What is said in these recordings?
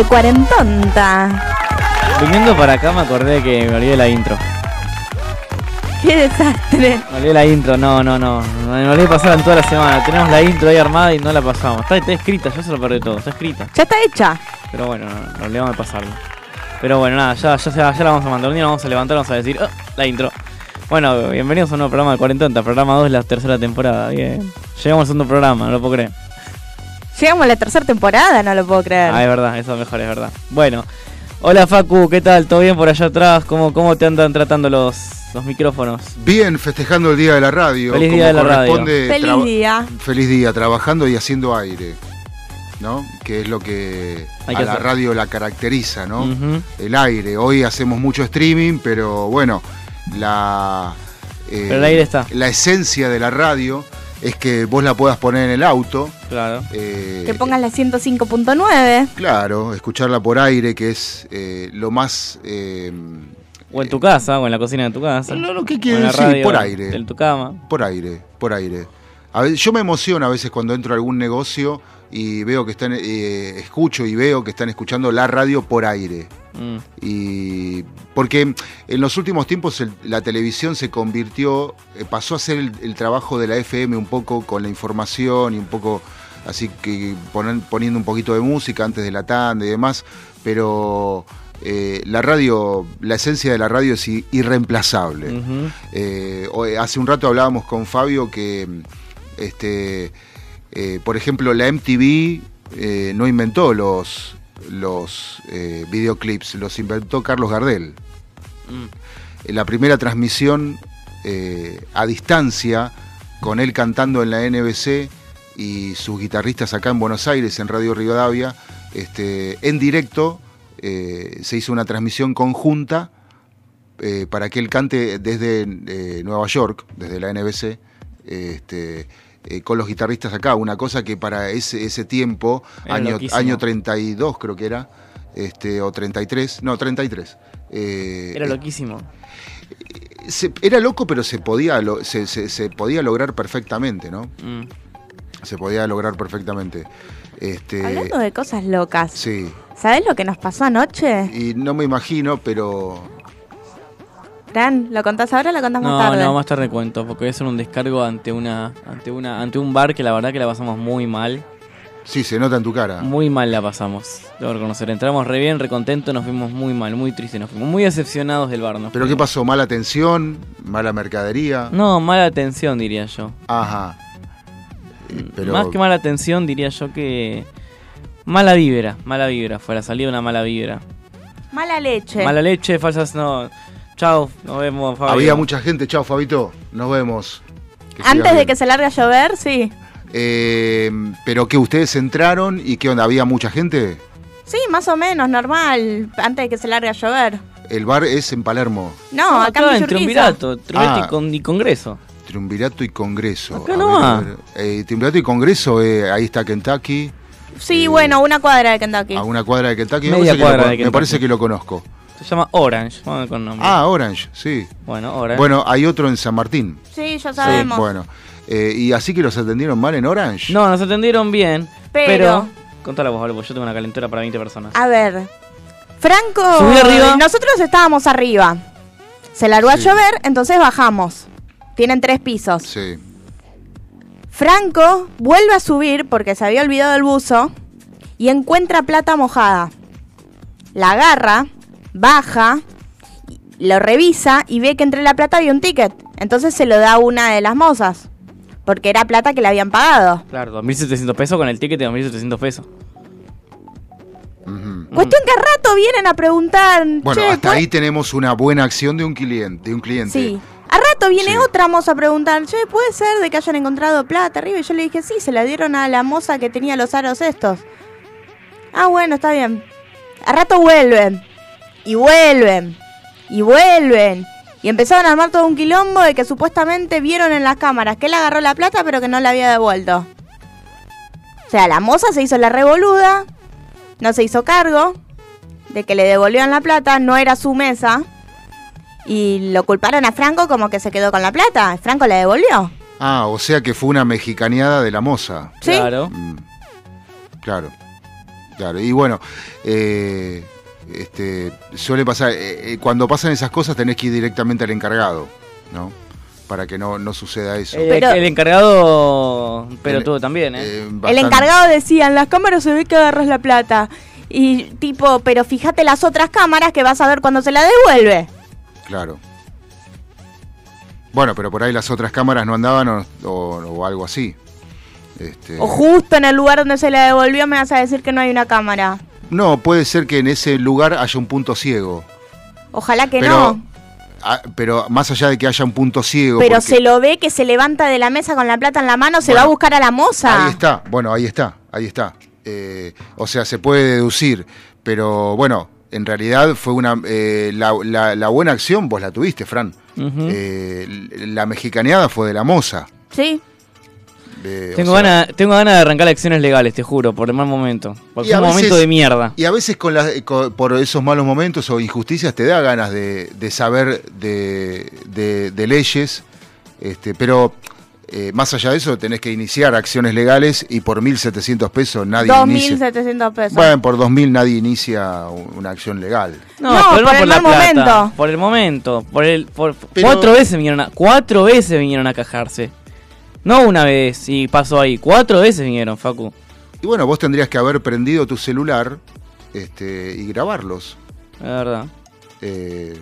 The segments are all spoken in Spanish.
De cuarentonta. Viniendo para acá me acordé que me olvidé la intro. Qué desastre. Me olvidé la intro, no, no, no. Me olvidé pasar en toda la semana. Tenemos la intro ahí armada y no la pasamos. Está, está escrita, yo se lo perdí todo, está escrita. Ya está hecha. Pero bueno, no, no olvidamos de pasarlo. Pero bueno, nada, ya, ya, ya, ya la vamos a mandar. Un día vamos a levantar, vamos a decir, "Oh, la intro. Bueno, bienvenidos a un nuevo programa de Cuarentonta, programa 2 de la tercera temporada. Bien. Llegamos al segundo programa, no lo puedo creer. Llegamos a la tercera temporada, no lo puedo creer. Ah, es verdad, eso es mejor, es verdad. Bueno, hola Facu, ¿qué tal? ¿Todo bien por allá atrás? ¿Cómo, cómo te andan tratando los, los micrófonos? Bien, festejando el Día de la Radio. Feliz como Día de la Radio. corresponde, Feliz día. Feliz día, trabajando y haciendo aire. ¿No? Que es lo que Hay a la hacer. radio la caracteriza, ¿no? El aire. Hoy hacemos mucho streaming, pero bueno, la. eh, Pero el aire está. La esencia de la radio es que vos la puedas poner en el auto. Claro. eh, Que pongas la 105.9. Claro, escucharla por aire, que es eh, lo más. eh, O en tu casa, o en la cocina de tu casa. No, lo que o en quiere la decir, por aire. En tu cama. Por aire, por aire. A ve- yo me emociono a veces cuando entro a algún negocio y veo que están, eh, escucho y veo que están escuchando la radio por aire. Mm. Y porque en los últimos tiempos el- la televisión se convirtió, eh, pasó a ser el, el trabajo de la FM un poco con la información y un poco así que ponen- poniendo un poquito de música antes de la tanda y demás, pero eh, la radio, la esencia de la radio es irreemplazable. Eh, hace un rato hablábamos con Fabio que, este, eh, por ejemplo, la MTV eh, no inventó los, los eh, videoclips, los inventó Carlos Gardel. Mm. La primera transmisión a distancia, con él cantando en la NBC y sus guitarristas acá en Buenos Aires, en Radio Rivadavia, este, en directo se hizo una transmisión conjunta para que él cante desde Nueva York, desde la NBC, este, eh, con los guitarristas acá. Una cosa que para ese, ese tiempo, Era año, loquísimo. año 32 creo que era, este, o 33, no, 33. eh, Era eh, loquísimo. se- era loco, pero se podía, lo- se, se- se podía lograr perfectamente, ¿no? Mm. Se podía lograr perfectamente. Este, Hablando de cosas locas. Sí, ¿Sabés lo que nos pasó anoche? y no me imagino, pero Fran, ¿lo contás ahora o lo contás más No, tarde? no, más tarde cuento, porque voy a hacer un descargo ante una, ante una, ante un bar que la verdad que la pasamos muy mal. sí, se nota en tu cara. Muy mal la pasamos, debo reconocer. Entramos re bien, re contentos, nos fuimos muy mal, muy tristes, nos fuimos muy decepcionados del bar. ¿Pero qué pasó? ¿Mala atención? ¿Mala mercadería? No, mala atención diría yo. Ajá. Eh, Pero, Más que mala atención diría yo que mala vibra, mala vibra, fue la salida una mala vibra. Mala leche. Mala leche, falsas no. Chao, nos vemos, Fabio. había mucha gente. Chao, Fabito. Nos vemos. Que Antes de que se largue a llover, sí. Eh, ¿Pero que ustedes entraron y qué onda? ¿Había mucha gente? Sí, más o menos, normal. Antes de que se largue a llover. El bar es en Palermo. No, No, acá acá en. Triunvirato, Triunvirato Ah. y, con, y Congreso. Triunvirato y Congreso. Acá no ver. Eh, Triunvirato y Congreso, eh, ahí está Kentucky. Sí, Eh, bueno, una cuadra de Kentucky. A una cuadra de Kentucky. Me Media cuadra lo, de con- me Kentucky. parece que lo conozco. Se llama Orange, vamos con nombre. Ah, Orange, sí. Bueno, Orange. Bueno, hay otro en San Martín. Sí, ya sabemos. Bueno. Eh, ¿Y así que los atendieron mal en Orange? No, nos atendieron bien, Pero- pero... Contala vos, porque yo tengo una calentura para 20 personas. A ver. Franco. Subí arriba. Nosotros estábamos arriba. Se largó a Sí. llover, entonces bajamos. Tienen tres pisos. Sí. Franco vuelve a subir porque se había olvidado el buzo y encuentra plata mojada. La agarra, baja, lo revisa y ve que entre la plata había un ticket. Entonces se lo da a una de las mozas. Porque era plata que le habían pagado. Claro, 2.700 pesos con el ticket de 2.700 pesos. Ujú. Cuestión que a rato vienen a preguntar. Bueno, "Che, hasta ¿puede-" ahí tenemos una buena acción de un cliente. De un cliente. Sí. A rato viene Sí. otra moza a preguntar, che, ¿puede ser de que hayan encontrado plata arriba? Y yo le dije, sí, se la dieron a la moza que tenía los aros estos. Ah, bueno, está bien. A rato vuelven. Y vuelven. Y vuelven. Y empezaron a armar todo un quilombo de que supuestamente vieron en las cámaras que él agarró la plata pero que no la había devuelto. O sea, la moza se hizo la revoluda, no se hizo cargo de que le devolvieron la plata, no era su mesa. Y lo culparon a Franco como que se quedó con la plata. Franco la devolvió. Ah, o sea que fue una mexicaneada de la moza. ¿Sí? Claro. Mm, claro. Claro, y bueno, eh, este, suele pasar, eh, eh, cuando pasan esas cosas tenés que ir directamente al encargado, ¿no? Para que no, no suceda eso. El, Pero- el encargado, pero El- tú también, ¿eh? Eh, El encargado decía, en las cámaras se ve que agarras la plata. Y tipo, pero fíjate las otras cámaras que vas a ver cuando se la devuelve. Claro. Bueno, pero por ahí las otras cámaras no andaban o, o- o algo así. Este, O justo en el lugar donde se la devolvió me vas a decir que no hay una cámara. No, puede ser que en ese lugar haya un punto ciego. Ojalá que pero, no. ah, pero más allá de que haya un punto ciego. Pero porque- se lo ve que se levanta de la mesa con la plata en la mano, se Bueno, va a buscar a la moza. Ahí está, bueno, ahí está, ahí está. Eh, o sea, se puede deducir, pero bueno, en realidad fue una. eh, la, la- la buena acción vos la tuviste, Fran. Eh, la mexicaneada fue de la moza. Sí. Eh, o tengo, sea, ganas, tengo ganas de arrancar acciones legales, te juro, por el mal momento. Porque Y es a un momento de mierda. Y a veces con las- con- por esos malos momentos o injusticias te da ganas de, de saber de, de- de leyes, este, pero eh, más allá de eso tenés que iniciar acciones legales y por 1.700 pesos nadie inicia. 2.700 pesos. Bueno, por 2.000 nadie inicia una acción legal. No, por el la mal momento. Por el momento. Por el, por, Pero- Cuatro veces vinieron a, cuatro veces vinieron a cajarse. No una vez y pasó ahí. Cuatro veces vinieron, Facu. Y bueno, vos tendrías que haber prendido tu celular este, y grabarlos. La verdad. Eh,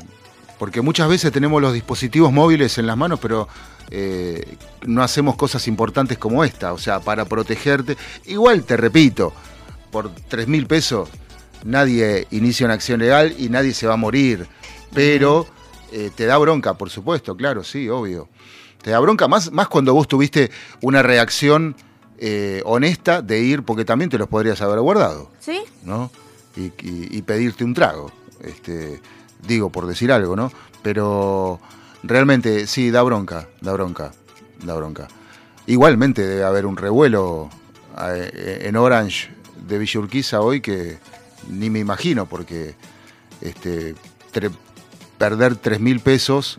porque muchas veces tenemos los dispositivos móviles en las manos, pero eh, no hacemos cosas importantes como esta. O sea, para protegerte. Igual te repito, por 3 mil pesos nadie inicia una acción legal y nadie se va a morir. Pero eh, te da bronca, por supuesto, claro, sí, obvio. Te da bronca más, más cuando vos tuviste una reacción eh, honesta de ir, porque también te los podrías haber guardado. ¿Sí? ¿no? Y, y- y pedirte un trago. Este, digo, por decir algo, ¿no? Pero realmente sí, da bronca, da bronca, da bronca. Igualmente debe haber un revuelo eh, en Orange de Villa Urquiza hoy que ni me imagino, porque este, tre- perder 3 mil pesos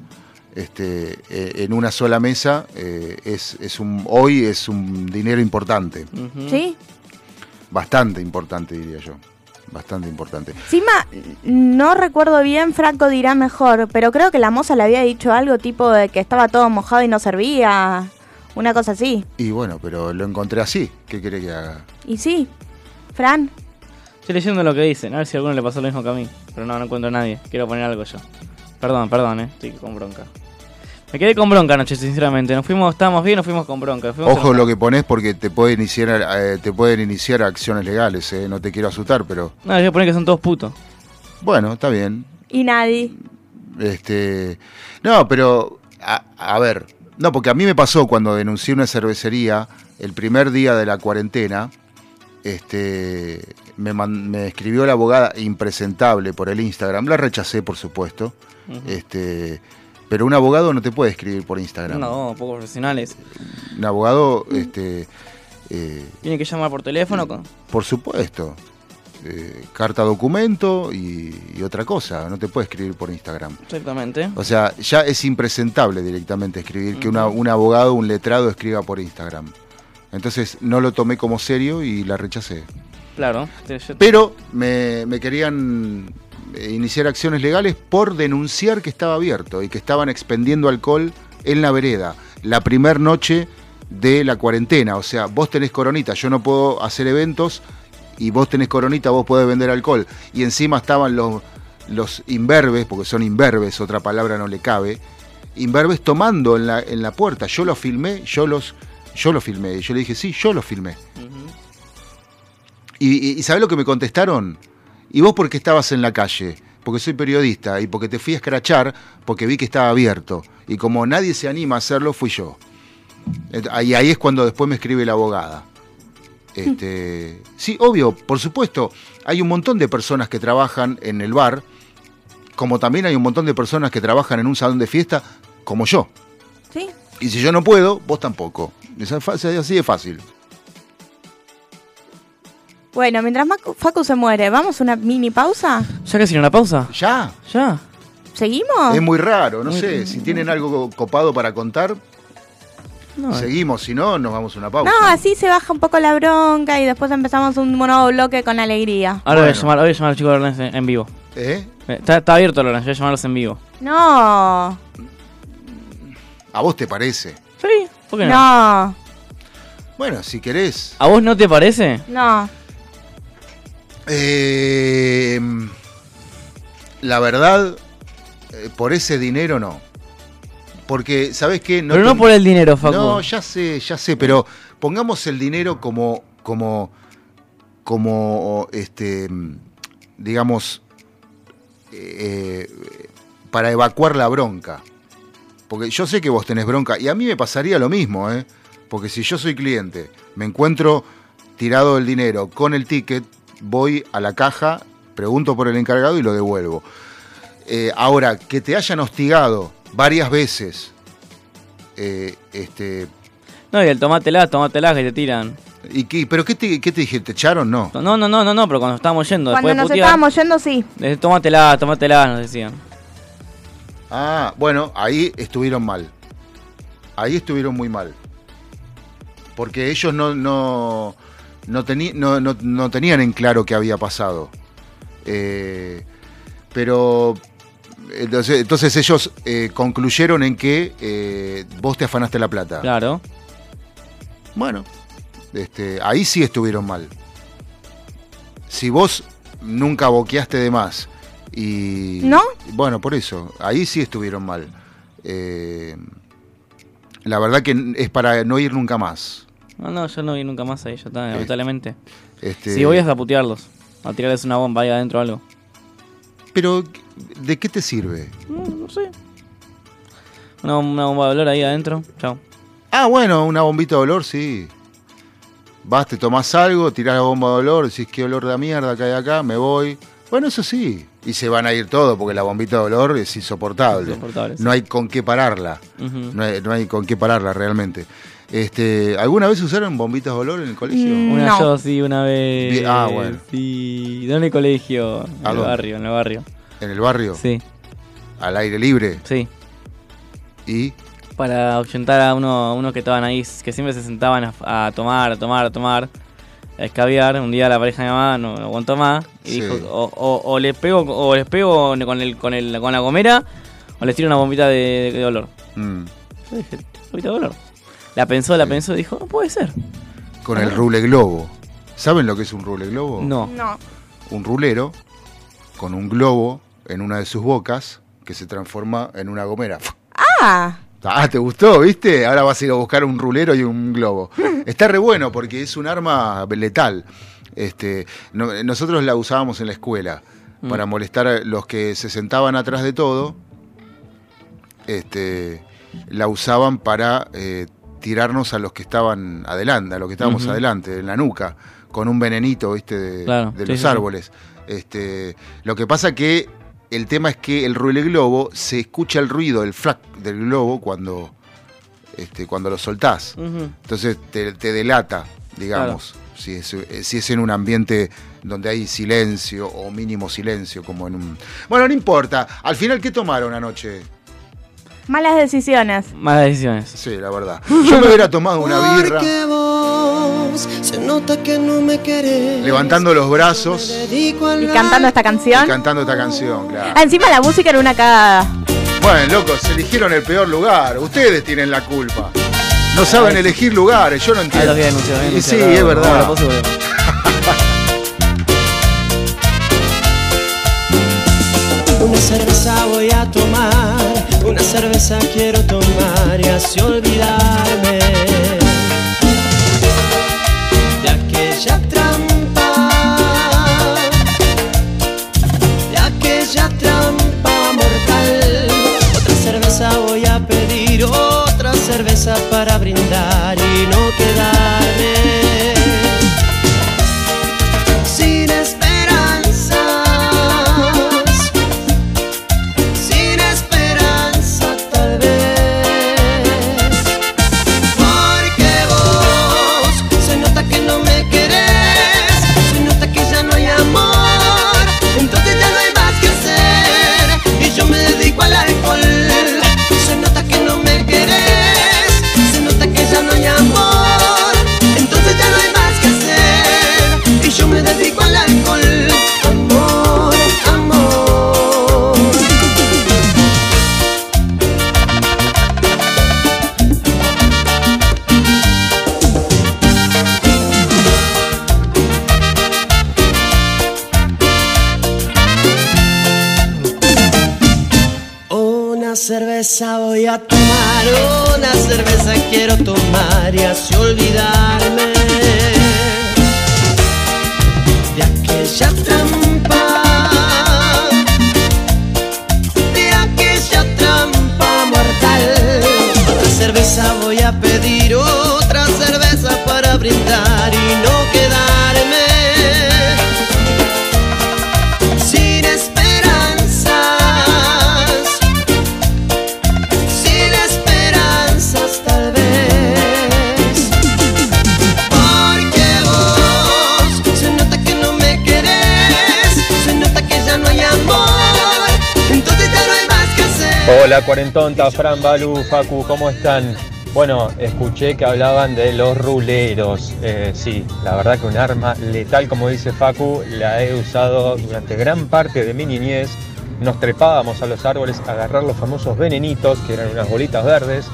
este, eh, en una sola mesa eh, es, es un, hoy es un dinero importante. ¿Sí? bastante importante diría yo, bastante importante. Encima, no recuerdo bien, Franco dirá mejor, pero creo que la moza le había dicho algo tipo de que estaba todo mojado y no servía. Una cosa así. Y bueno, pero lo encontré así. ¿Qué quiere que haga? Y sí, Fran, Estoy leyendo lo que dicen, a ver si a alguno le pasó lo mismo que a mí. Pero no, no encuentro a nadie. Quiero poner algo yo. Perdón, perdón, eh. Estoy con bronca. Me quedé con bronca anoche, sinceramente. Nos fuimos, estábamos bien, nos fuimos con bronca. Fuimos Ojo lo que pones porque te pueden iniciar, eh, te pueden iniciar acciones legales. eh, No te quiero asustar, pero No, yo voy a poner que son todos putos. bueno, está bien. y nadie. Este, no, pero a, a ver, no, porque a mí me pasó cuando denuncié una cervecería el primer día de la cuarentena. Este, me, man- me escribió la abogada impresentable por el Instagram. La rechacé, por supuesto. Este, pero un abogado no te puede escribir por Instagram. No, poco profesionales. Un abogado, este, eh, Tiene que llamar por teléfono. Con... por supuesto, eh, carta documento y, y otra cosa, no te puede escribir por Instagram. Exactamente. O sea, ya es impresentable directamente escribir que una- un abogado, un letrado escriba por Instagram. Entonces no lo tomé como serio y la rechacé. Claro. Pero me, me querían eh, iniciar acciones legales por denunciar que estaba abierto y que estaban expendiendo alcohol en la vereda. La primer noche de la cuarentena. O sea, vos tenés coronita, yo no puedo hacer eventos y vos tenés coronita, vos podés vender alcohol. Y encima estaban los, los imberbes, porque son imberbes, otra palabra no le cabe, imberbes tomando en la, en la puerta. Yo lo filmé, yo los... Yo lo filmé, y yo le dije, sí, yo lo filmé. ¿Y, y, y sabés lo que me contestaron? ¿Y vos por qué estabas en la calle? Porque soy periodista y porque te fui a escrachar porque vi que estaba abierto. Y como nadie se anima a hacerlo, fui yo. Y ahí es cuando después me escribe la abogada. Este, sí, obvio, por supuesto, hay un montón de personas que trabajan en el bar, como también hay un montón de personas que trabajan en un salón de fiesta, como yo. Y si yo no puedo, vos tampoco. Es así de fácil. Bueno, mientras Facu se muere, ¿vamos a una mini pausa? ¿Ya casi una pausa? ¿Ya? ¿Ya? ¿Seguimos? Es muy raro, no Muy- sé, si tienen algo copado para contar. No, Seguimos, si no, nos vamos a una pausa. No, así se baja un poco la bronca y después empezamos un nuevo bloque con alegría. Ahora voy, a llamar, voy a llamar al chico de Lorenz en, en vivo. ¿Eh? Eh, Está, está abierto Lorenz, voy a llamarlos en vivo. No, ¿A vos te parece? Sí, ¿por qué no? no, Bueno, si querés. ¿A vos no te parece? no. Eh, la verdad, eh, por ese dinero no. Porque, ¿sabes qué? Pero no ten- por el dinero, Facu. No, ya sé, ya sé, pero pongamos el dinero como, como, como, este, digamos, eh, para evacuar la bronca. Porque yo sé que vos tenés bronca y a mí me pasaría lo mismo, ¿eh? Porque si yo soy cliente, me encuentro tirado el dinero con el ticket, voy a la caja, pregunto por el encargado y lo devuelvo. Eh, ahora, que te hayan hostigado varias veces, eh, este, No, y el tomátela, tomátela que te tiran. ¿y qué, ¿pero qué te, qué te dije? ¿Te echaron? No. No, no, no, no, no, pero cuando estábamos yendo, Cuando después de nos putear, estábamos yendo, sí. tómatela, tómatela, nos decían. Ah, bueno, ahí estuvieron mal. Ahí estuvieron muy mal. Porque ellos no, no, no, teni- no, no- no tenían en claro qué había pasado. Eh, pero entonces, entonces ellos eh, concluyeron en que eh, vos te afanaste la plata. Claro. Bueno, este, ahí sí estuvieron mal. Si vos nunca boqueaste de más y... ¿No? Bueno, por eso, ahí sí estuvieron mal. Eh, la verdad que es para no ir nunca más. No, no, yo no vi nunca más ahí, ya está, lamentablemente. Este, Si voy a putearlos, a tirarles una bomba ahí adentro o algo. Pero, ¿de qué te sirve? No, no sé. Una, una bomba de olor ahí adentro, chao. Ah, bueno, una bombita de olor, sí. Vas, te tomás algo, tirás la bomba de olor, decís qué olor de mierda que hay acá, me voy. Bueno, eso sí. Y se van a ir todos porque la bombita de olor es insoportable. Insoportable, sí. No hay con qué pararla. No hay, no hay con qué pararla realmente. Este, ¿Alguna vez usaron bombitas de olor en el colegio? Mm. Una No. yo sí, una vez. Bien, ah, bueno. Sí, ¿dónde el colegio? En ¿A el barrio, en el barrio. ¿En el barrio? Sí, ¿Al aire libre? sí. ¿Y? Para ahuyentar a uno, a unos que estaban ahí, que siempre se sentaban a, a tomar, a tomar, a tomar, escabiar. Un día la pareja de mi mamá no, no aguantó más y Sí. dijo, o, o- o les pego, o les pego con el, con el, con la gomera, o les tiro una bombita de, de olor. Mm, Yo dije, bombita de olor. La pensó, la Sí. pensó y dijo, no puede ser. con el rule globo. ¿Saben lo que es un rule globo? No. No. Un rulero con un globo en una de sus bocas que se transforma en una gomera. Ah, Ah, ¿te gustó, viste? Ahora vas a ir a buscar un rulero y un globo. Está re bueno porque es un arma letal. Este, no- nosotros la usábamos en la escuela para molestar a los que se sentaban atrás de todo. Este, la usaban para eh, tirarnos a los que estaban adelante, a los que estábamos adelante, en la nuca, con un venenito, viste, de, Claro, de sí, los sí. árboles. Este, lo que pasa que el tema es que el rule globo se escucha el ruido, el flac del globo cuando, este, cuando lo soltás. Entonces te, te delata, digamos, si, es, si es en un ambiente donde hay silencio o mínimo silencio, como en un... Bueno, no importa. Al final, ¿qué tomaron anoche? Malas decisiones. Malas decisiones. Sí, la verdad. Yo me hubiera tomado una birra, Porque vos se nota que no me querés. levantando los brazos Y cantando esta y canción. cantando esta canción, claro. Ah, encima la música era una cagada. Bueno, locos, eligieron el peor lugar. Ustedes tienen la culpa. No saben elegir lugares, yo no Ahí entiendo. voy a Y denunciar, sí, es verdad. y volvemos. Una cerveza voy a tomar, una cerveza quiero tomar y así olvidarme de aquella trampa, de aquella trampa mortal. Otra cerveza voy a pedir, otra cerveza para brindar Cuarentonta, Fran, Balu, Facu, ¿cómo están? Bueno, escuché que hablaban de los ruleros. Eh, sí, la verdad que un arma letal, como dice Facu, la he usado durante gran parte de mi niñez. Nos trepábamos a los árboles a agarrar los famosos venenitos, que eran unas bolitas verdes,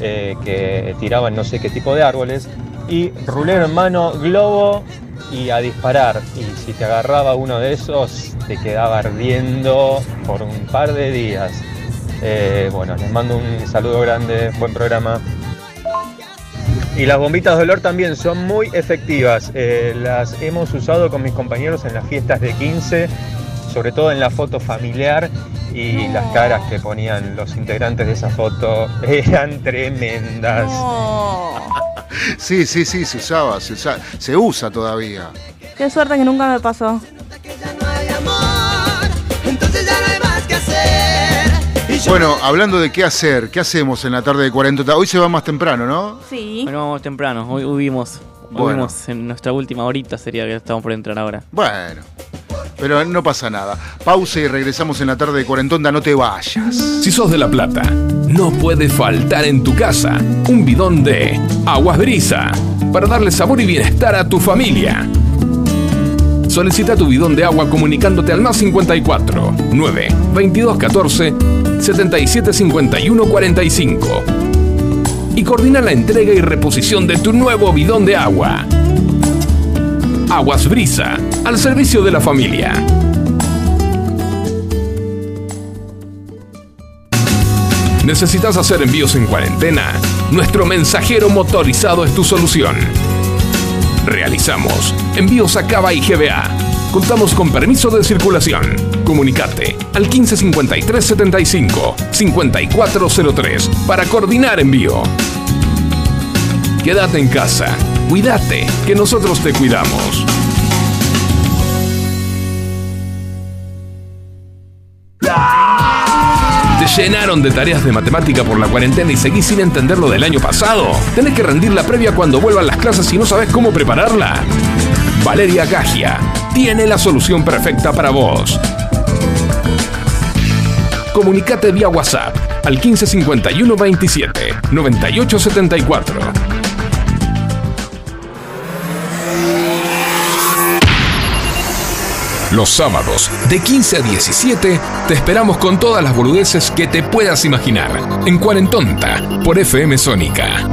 eh, que tiraban no sé qué tipo de árboles. Y rulero en mano, globo y a disparar. Y si te agarraba uno de esos, te quedaba ardiendo por un par de días. Eh, bueno, les mando un saludo grande, buen programa. Y las bombitas de olor también son muy efectivas. Eh, las hemos usado con mis compañeros en las fiestas de 15, sobre todo en la foto familiar. Y las caras que ponían los integrantes de esa foto eran tremendas. No. Sí, sí, sí, se usaba, se, usa- se usa todavía. Qué suerte que nunca me pasó. Yo Bueno, hablando de qué hacer, ¿qué hacemos en la tarde de 40? Hoy se va más temprano, ¿no? Sí. Bueno, vamos temprano. Hoy hoy. Hoy Bueno. vimos en nuestra última horita sería que estamos por entrar ahora. Bueno, pero no pasa nada. Pausa y regresamos en la tarde de 40, no te vayas. Si sos de La Plata, no puede faltar en tu casa un bidón de Aguas Brisa para darle sabor y bienestar a tu familia. Solicita tu bidón de agua comunicándote al más 54 9 22 14 77 51 45 y coordina la entrega y reposición de tu nuevo bidón de agua. Aguas Brisa, al servicio de la familia. ¿Necesitas hacer envíos en cuarentena? Nuestro mensajero motorizado es tu solución. Realizamos envíos a Cava y GBA. Contamos con permiso de circulación. Comunicate al 155375 5403 para coordinar envío. Quédate en casa. Cuídate, que nosotros te cuidamos. Llenaron de tareas de matemática por la cuarentena y seguís sin entender lo del año pasado? ¿Tenés que rendir la previa cuando vuelvan las clases y no sabes cómo prepararla? Valeria Gagia tiene la solución perfecta para vos. Comunicate vía WhatsApp al 1551 27 98 Los sábados, de 15 a 17, te esperamos con todas las boludeces que te puedas imaginar. En Cuarentonta, por FM Sónica.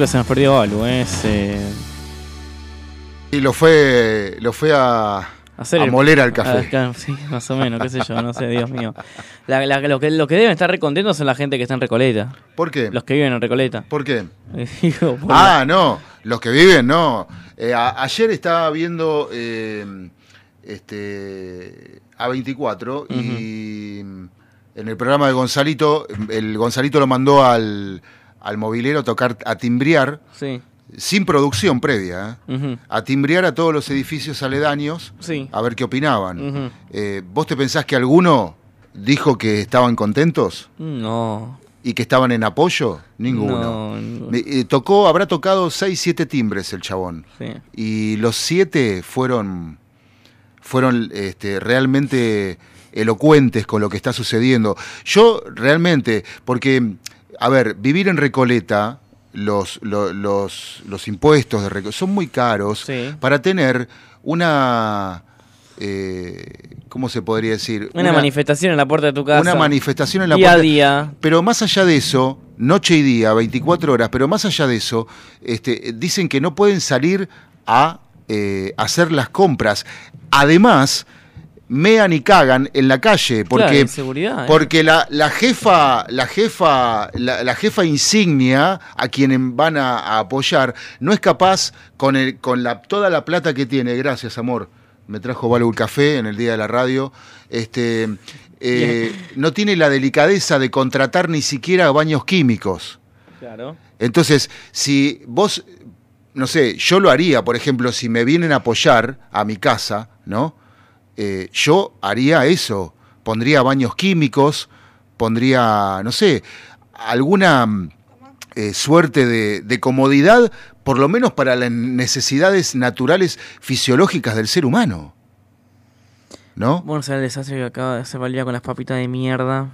Que se nos perdió algo. Es. eh, Y lo fue, lo fue a, hacer a el- moler al café. Sí, más o menos, qué sé yo, no sé, Dios mío. La- la- lo, que, lo que deben estar recontentos son la gente que está en Recoleta. ¿Por qué? Los que viven en Recoleta. ¿Por qué? Digo, por Ah, no, los que viven, no. Eh, a- ayer estaba viendo eh, este A24 y en el programa de Gonzalito, el Gonzalito lo mandó al, al movilero a tocar, a timbrear, Sí. sin producción previa, ¿eh? a timbrear a todos los edificios aledaños Sí. a ver qué opinaban. Eh, ¿Vos te pensás que alguno dijo que estaban contentos No. y que estaban en apoyo? Ninguno. No, eh, tocó, habrá tocado 6, 7 timbres el chabón. Sí. Y los siete fueron, fueron este, realmente elocuentes con lo que está sucediendo. Yo realmente, porque, a ver, vivir en Recoleta, los, lo- los, los impuestos de Recoleta son muy caros Sí. para tener una... eh, ¿Cómo se podría decir? Una, manifestación en la puerta de tu casa. Una manifestación en la día puerta. a día. Pero más allá de eso, noche y día, 24 horas, pero más allá de eso, este, dicen que no pueden salir a eh, hacer las compras. Además, mean y cagan en la calle, porque, Claro, ¿eh? porque la, la jefa, la jefa, la, la jefa insignia a quienes van a, a apoyar, no es capaz con el, con la, toda la plata que tiene, gracias amor. Me trajo Valu el café en el día de la radio. Este, eh, no tiene la delicadeza de contratar ni siquiera baños químicos. Claro. Entonces, si vos, no sé, yo lo haría, por ejemplo, si me vienen a apoyar a mi casa, ¿no? Eh, yo haría eso. Pondría baños químicos, pondría, no sé, alguna mm, eh, suerte de, de comodidad, por lo menos para las necesidades naturales fisiológicas del ser humano. ¿No? Bueno, será el desastre que acaba de hacer Valeria con las papitas de mierda.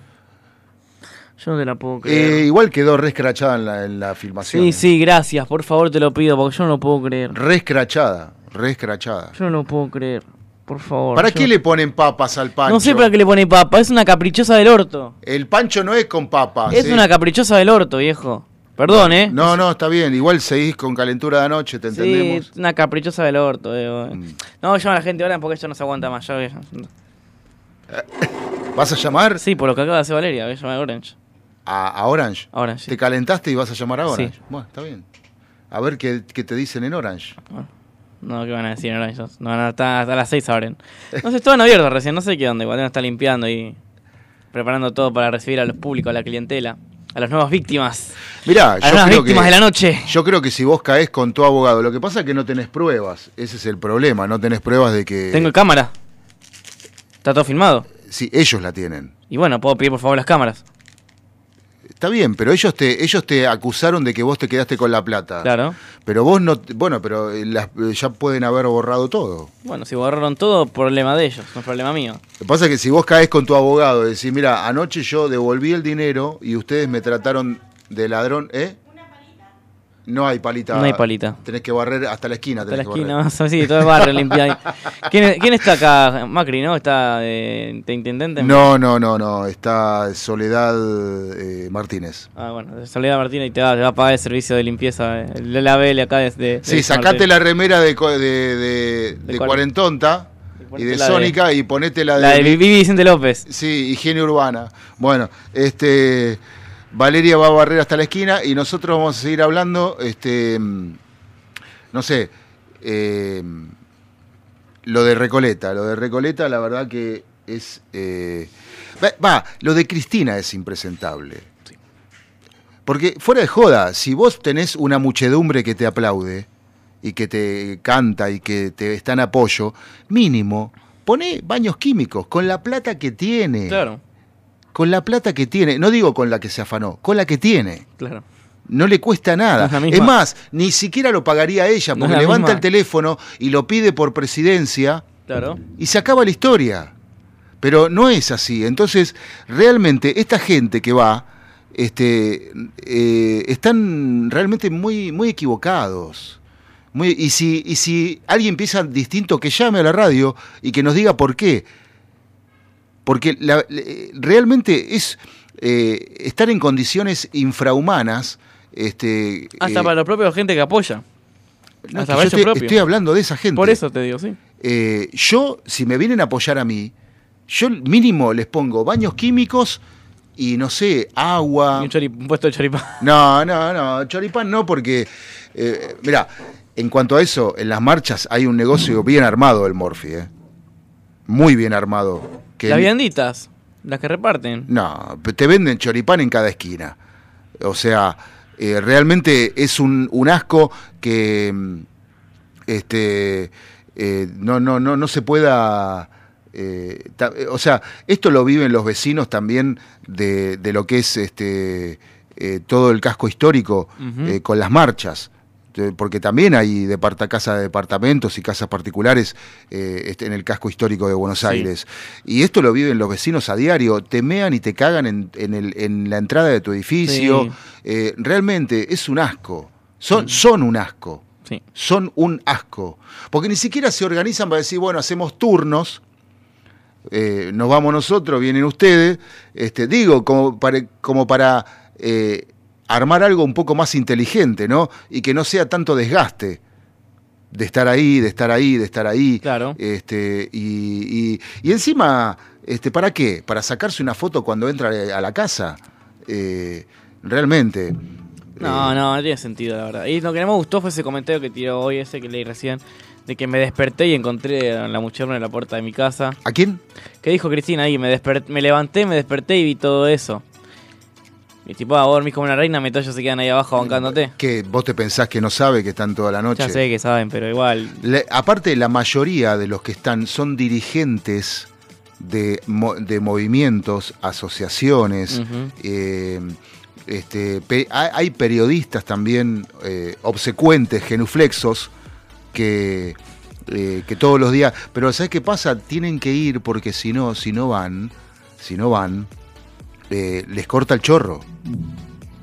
Yo no te la puedo creer. Eh, igual quedó re escrachada en la, en la filmación. sí, sí, gracias. Por favor, te lo pido, porque yo no lo puedo creer. Re escrachada, re escrachada. Yo no lo puedo creer. Por favor. ¿Para yo- qué le ponen papas al pancho? No sé para qué le pone papa. Es una caprichosa del orto. El pancho no es con papas. es ¿sí? una caprichosa del orto, viejo. Perdón, ¿eh? No, no, está bien. Igual seguís con calentura de anoche, te Sí, entendemos. una caprichosa del orto. eh, Mm. No, llama a la gente ahora porque esto no se aguanta más. Ya, ya. ¿Vas a llamar Sí, por lo que acaba de hacer Valeria. Voy a llamar a Orange. a, a Orange? Orange, sí. ¿Te calentaste y vas a llamar a Orange? Sí. Bueno, está bien. A ver qué, qué te dicen en Orange. No, ¿qué van a decir en Orange? No, no, hasta, hasta las 6 abren. No sé, estaban abiertos recién. No sé qué onda. Igual está limpiando y preparando todo para recibir a los públicos, a la clientela. A las nuevas víctimas. Mirá, A yo las nuevas creo víctimas que, de la noche. Yo creo que si vos caes con tu abogado, lo que pasa es que no tenés pruebas. Ese es el problema, no tenés pruebas de que... Tengo cámara. Está todo filmado. Sí, ellos la tienen. Y bueno, puedo pedir por favor las cámaras. Está bien, pero ellos te, ellos te acusaron de que vos te quedaste con la plata. Claro. Pero vos no, bueno, pero eh, las- ya pueden haber borrado todo. Bueno, si borraron todo, problema de ellos, no es problema mío. Lo que pasa es que si vos caes con tu abogado y decís, mira, anoche yo devolví el dinero y ustedes me trataron de ladrón, ¿eh? No hay palita. No hay palita. Tenés que barrer hasta la esquina. Hasta la tenés que esquina, barrer. más así, todo barrio limpia. ¿Quién, quién está acá? Macri, ¿no? ¿Está de, de intendente? No, no, no, no. Está Soledad eh, Martínez. Ah, bueno, Soledad Martínez y te va, te va a pagar el servicio de limpieza, eh, la BL acá desde... Sí, sacate la remera de, de, Cuarentonta y de- Sónica y ponete la de... La de Vivi Vicente López. Sí, higiene urbana. Bueno, este Valeria va a barrer hasta la esquina y nosotros vamos a seguir hablando, este, no sé, eh, lo de Recoleta, lo de Recoleta, la verdad que es, eh, va, va, lo de Cristina es impresentable. Porque fuera de joda, si vos tenés una muchedumbre que te aplaude y que te canta y que te está en apoyo, mínimo, poné baños químicos con la plata que tiene. Claro, Con la plata que tiene. No digo con la que se afanó, con la que tiene. claro. No le cuesta nada. No es más, ni siquiera lo pagaría ella, porque levanta misma. el teléfono y lo pide por presidencia Claro. y se acaba la historia. Pero no es así. Entonces, realmente, esta gente que va, este, eh, están realmente muy, muy equivocados. Muy, y, si, y si alguien piensa distinto, que llame a la radio y que nos diga por qué. Porque la- realmente es eh, estar en condiciones infrahumanas. Este, Hasta eh, para la propia gente que apoya. no, es hasta que para yo ellos estoy, hablando de esa gente. Por eso te digo, sí. Eh, yo, si me vienen a apoyar a mí, yo mínimo les pongo baños químicos y no sé, Y agua. un, chori- un puesto de choripán. No, no, no, choripán no, porque, mira, en cuanto a eso, en las marchas hay un negocio bien armado el Morphy, ¿eh? Muy bien armado. Que Las vianditas, las que reparten. no, te venden choripán en cada esquina. O sea, eh, realmente es un, un asco que mm, este eh, no, no, no, no se pueda. eh, ta- o sea, esto lo viven los vecinos también de, de lo que es este todo el casco histórico con las marchas. Eh, Porque también hay casas de departamentos y casas particulares eh, este, en el casco histórico de Buenos Sí. Aires. Y esto lo viven los vecinos a diario, te mean y te cagan en, en el- en la entrada de tu edificio. Sí. Eh, realmente es un asco. Son, son un asco. Son un asco. Porque ni siquiera se organizan para decir, bueno, hacemos turnos. eh, nos vamos nosotros, vienen ustedes. Este, digo, como para, como para eh, armar algo un poco más inteligente, ¿no? Y que no sea tanto desgaste de estar ahí, de estar ahí, de estar ahí. Claro. Este, y, y- y encima, este, ¿para qué? ¿Para sacarse una foto cuando entra a la casa? Eh, realmente. No, eh, no, no tiene sentido, la verdad. Y lo que no me gustó fue ese comentario que tiró hoy, ese que leí recién, de que me desperté y encontré a la mujer en la puerta de mi casa. ¿A quién? ¿Qué dijo Cristina ahí? Me, me levanté, me desperté y vi todo eso. Y tipo, ah, vos dormís como una reina, ellos se quedan ahí abajo bancándote. que vos te pensás que no sabe que están toda la noche. Ya sé que saben, pero igual. Le- aparte, la mayoría de los que están son dirigentes de, de movimientos, asociaciones. Eh, este, pe- hay, hay periodistas también eh, obsecuentes, genuflexos, que, eh, que todos los días. Pero ¿sabes qué pasa? Tienen que ir porque si no, si no van, si no van, eh, les corta el chorro.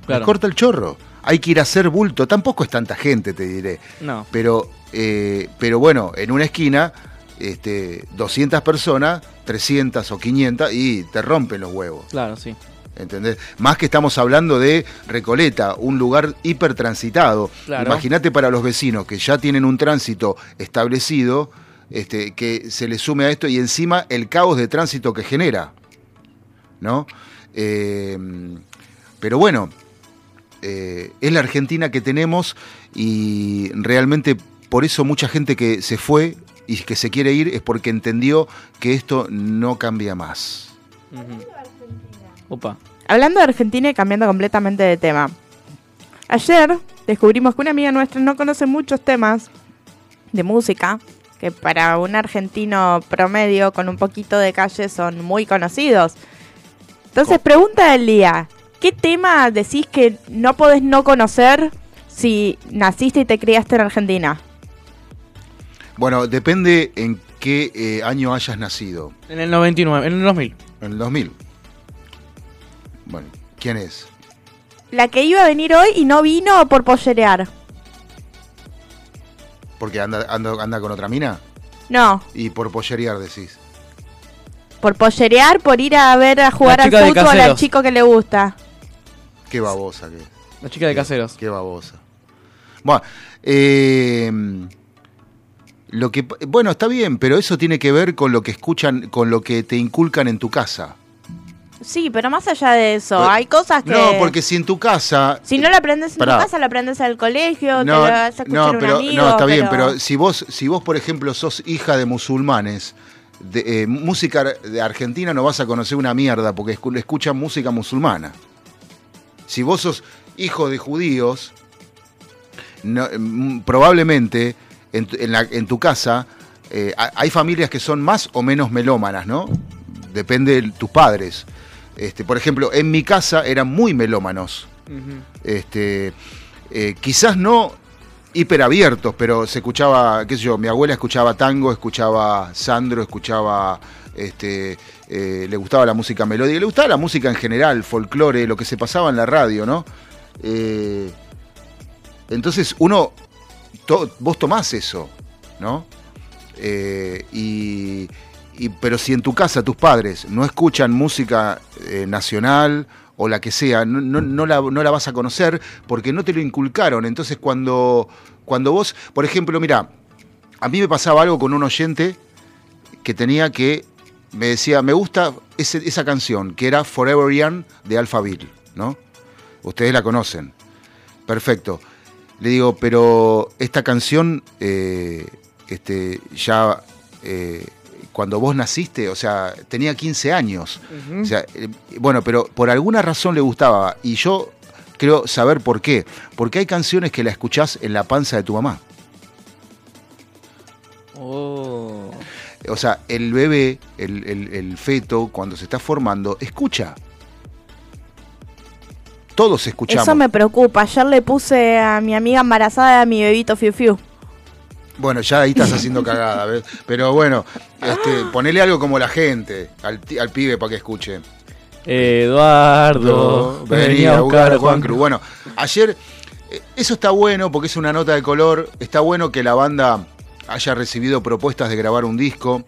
Claro. Corta el chorro. Hay que ir a hacer bulto. Tampoco es tanta gente, te diré. No. Pero, eh, pero bueno, en una esquina, este, 200 personas, 300 o 500 y te rompen los huevos. Claro, sí. ¿Entendés? Más que estamos hablando de Recoleta, un lugar hipertransitado. Claro. Imagínate para los vecinos que ya tienen un tránsito establecido, este, que se le sume a esto y encima el caos de tránsito que genera. ¿No? Eh, pero bueno, eh, es la Argentina que tenemos y realmente por eso mucha gente que se fue y que se quiere ir es porque entendió que esto no cambia más. Opa. Hablando de Argentina y cambiando completamente de tema. Ayer descubrimos que una amiga nuestra no conoce muchos temas de música, que para un argentino promedio con un poquito de calle son muy conocidos. Entonces, pregunta del día, ¿qué tema decís que no podés no conocer si naciste y te criaste en Argentina? Bueno, depende en qué eh, año hayas nacido. En el 99, en el 2000. En el 2000. Bueno, ¿quién es? La que iba a venir hoy y no vino por pollerear. Porque anda, anda, anda con otra mina. No, Y por pollerear decís. por pollerear, por ir a ver a jugar al fútbol al chico que le gusta. Qué babosa que La chica de caseros. Qué babosa. Bueno, eh, lo que bueno, está bien, pero eso tiene que ver con lo que escuchan, con lo que te inculcan en tu casa. Sí, pero más allá de eso, Pero- hay cosas que... No, porque si en tu casa Si no lo aprendes en Pará. tu casa, lo aprendes en el colegio, te no, lo vas a escuchar no, un pero amigo, no, está bien, pero si vos si vos por ejemplo sos hija de musulmanes, de eh, música de Argentina no vas a conocer una mierda porque escu- escuchan música musulmana. Si vos sos hijo de judíos, no, mm, probablemente en, tu- en la- en tu casa eh, ha- hay familias que son más o menos melómanas, ¿no? Depende de tus padres. Este, por ejemplo, en mi casa eran muy melómanos. Este, eh, quizás no hiperabiertos, pero se escuchaba, qué sé yo, mi abuela escuchaba tango, escuchaba Sandro, escuchaba, este, eh, le gustaba la música melódica, le gustaba la música en general, folclore, lo que se pasaba en la radio, ¿no? Eh, entonces uno, vos tomás eso, ¿no? Eh, y, pero si en tu casa tus padres no escuchan música nacional o la que sea, no, no- no la, no la vas a conocer porque no te lo inculcaron. Entonces cuando, cuando vos, por ejemplo, mira, a mí me pasaba algo con un oyente que tenía que, me decía, me gusta ese- esa canción, que era Forever Young de Alphaville, ¿no? Ustedes la conocen. Perfecto. Le digo, pero esta canción, eh, este, ya eh, cuando vos naciste, o sea, tenía 15 años. O sea, eh, bueno, pero por alguna razón le gustaba. Y yo creo saber por qué. Porque hay canciones que la escuchás en la panza de tu mamá. Oh. O sea, el bebé, el, el- el feto, cuando se está formando, escucha. Todos escuchamos. Eso me preocupa. Ayer le puse a mi amiga embarazada a mi bebito Fiu Fiu. Bueno, ya ahí estás haciendo cagada, ¿ves? Pero bueno, este, ponele algo como la gente, al, al pibe para que escuche. Eduardo, venía a buscar a Juan Cruz. Bueno, ayer, eh, eso está bueno porque es una nota de color. Está bueno que la banda haya recibido propuestas de grabar un disco.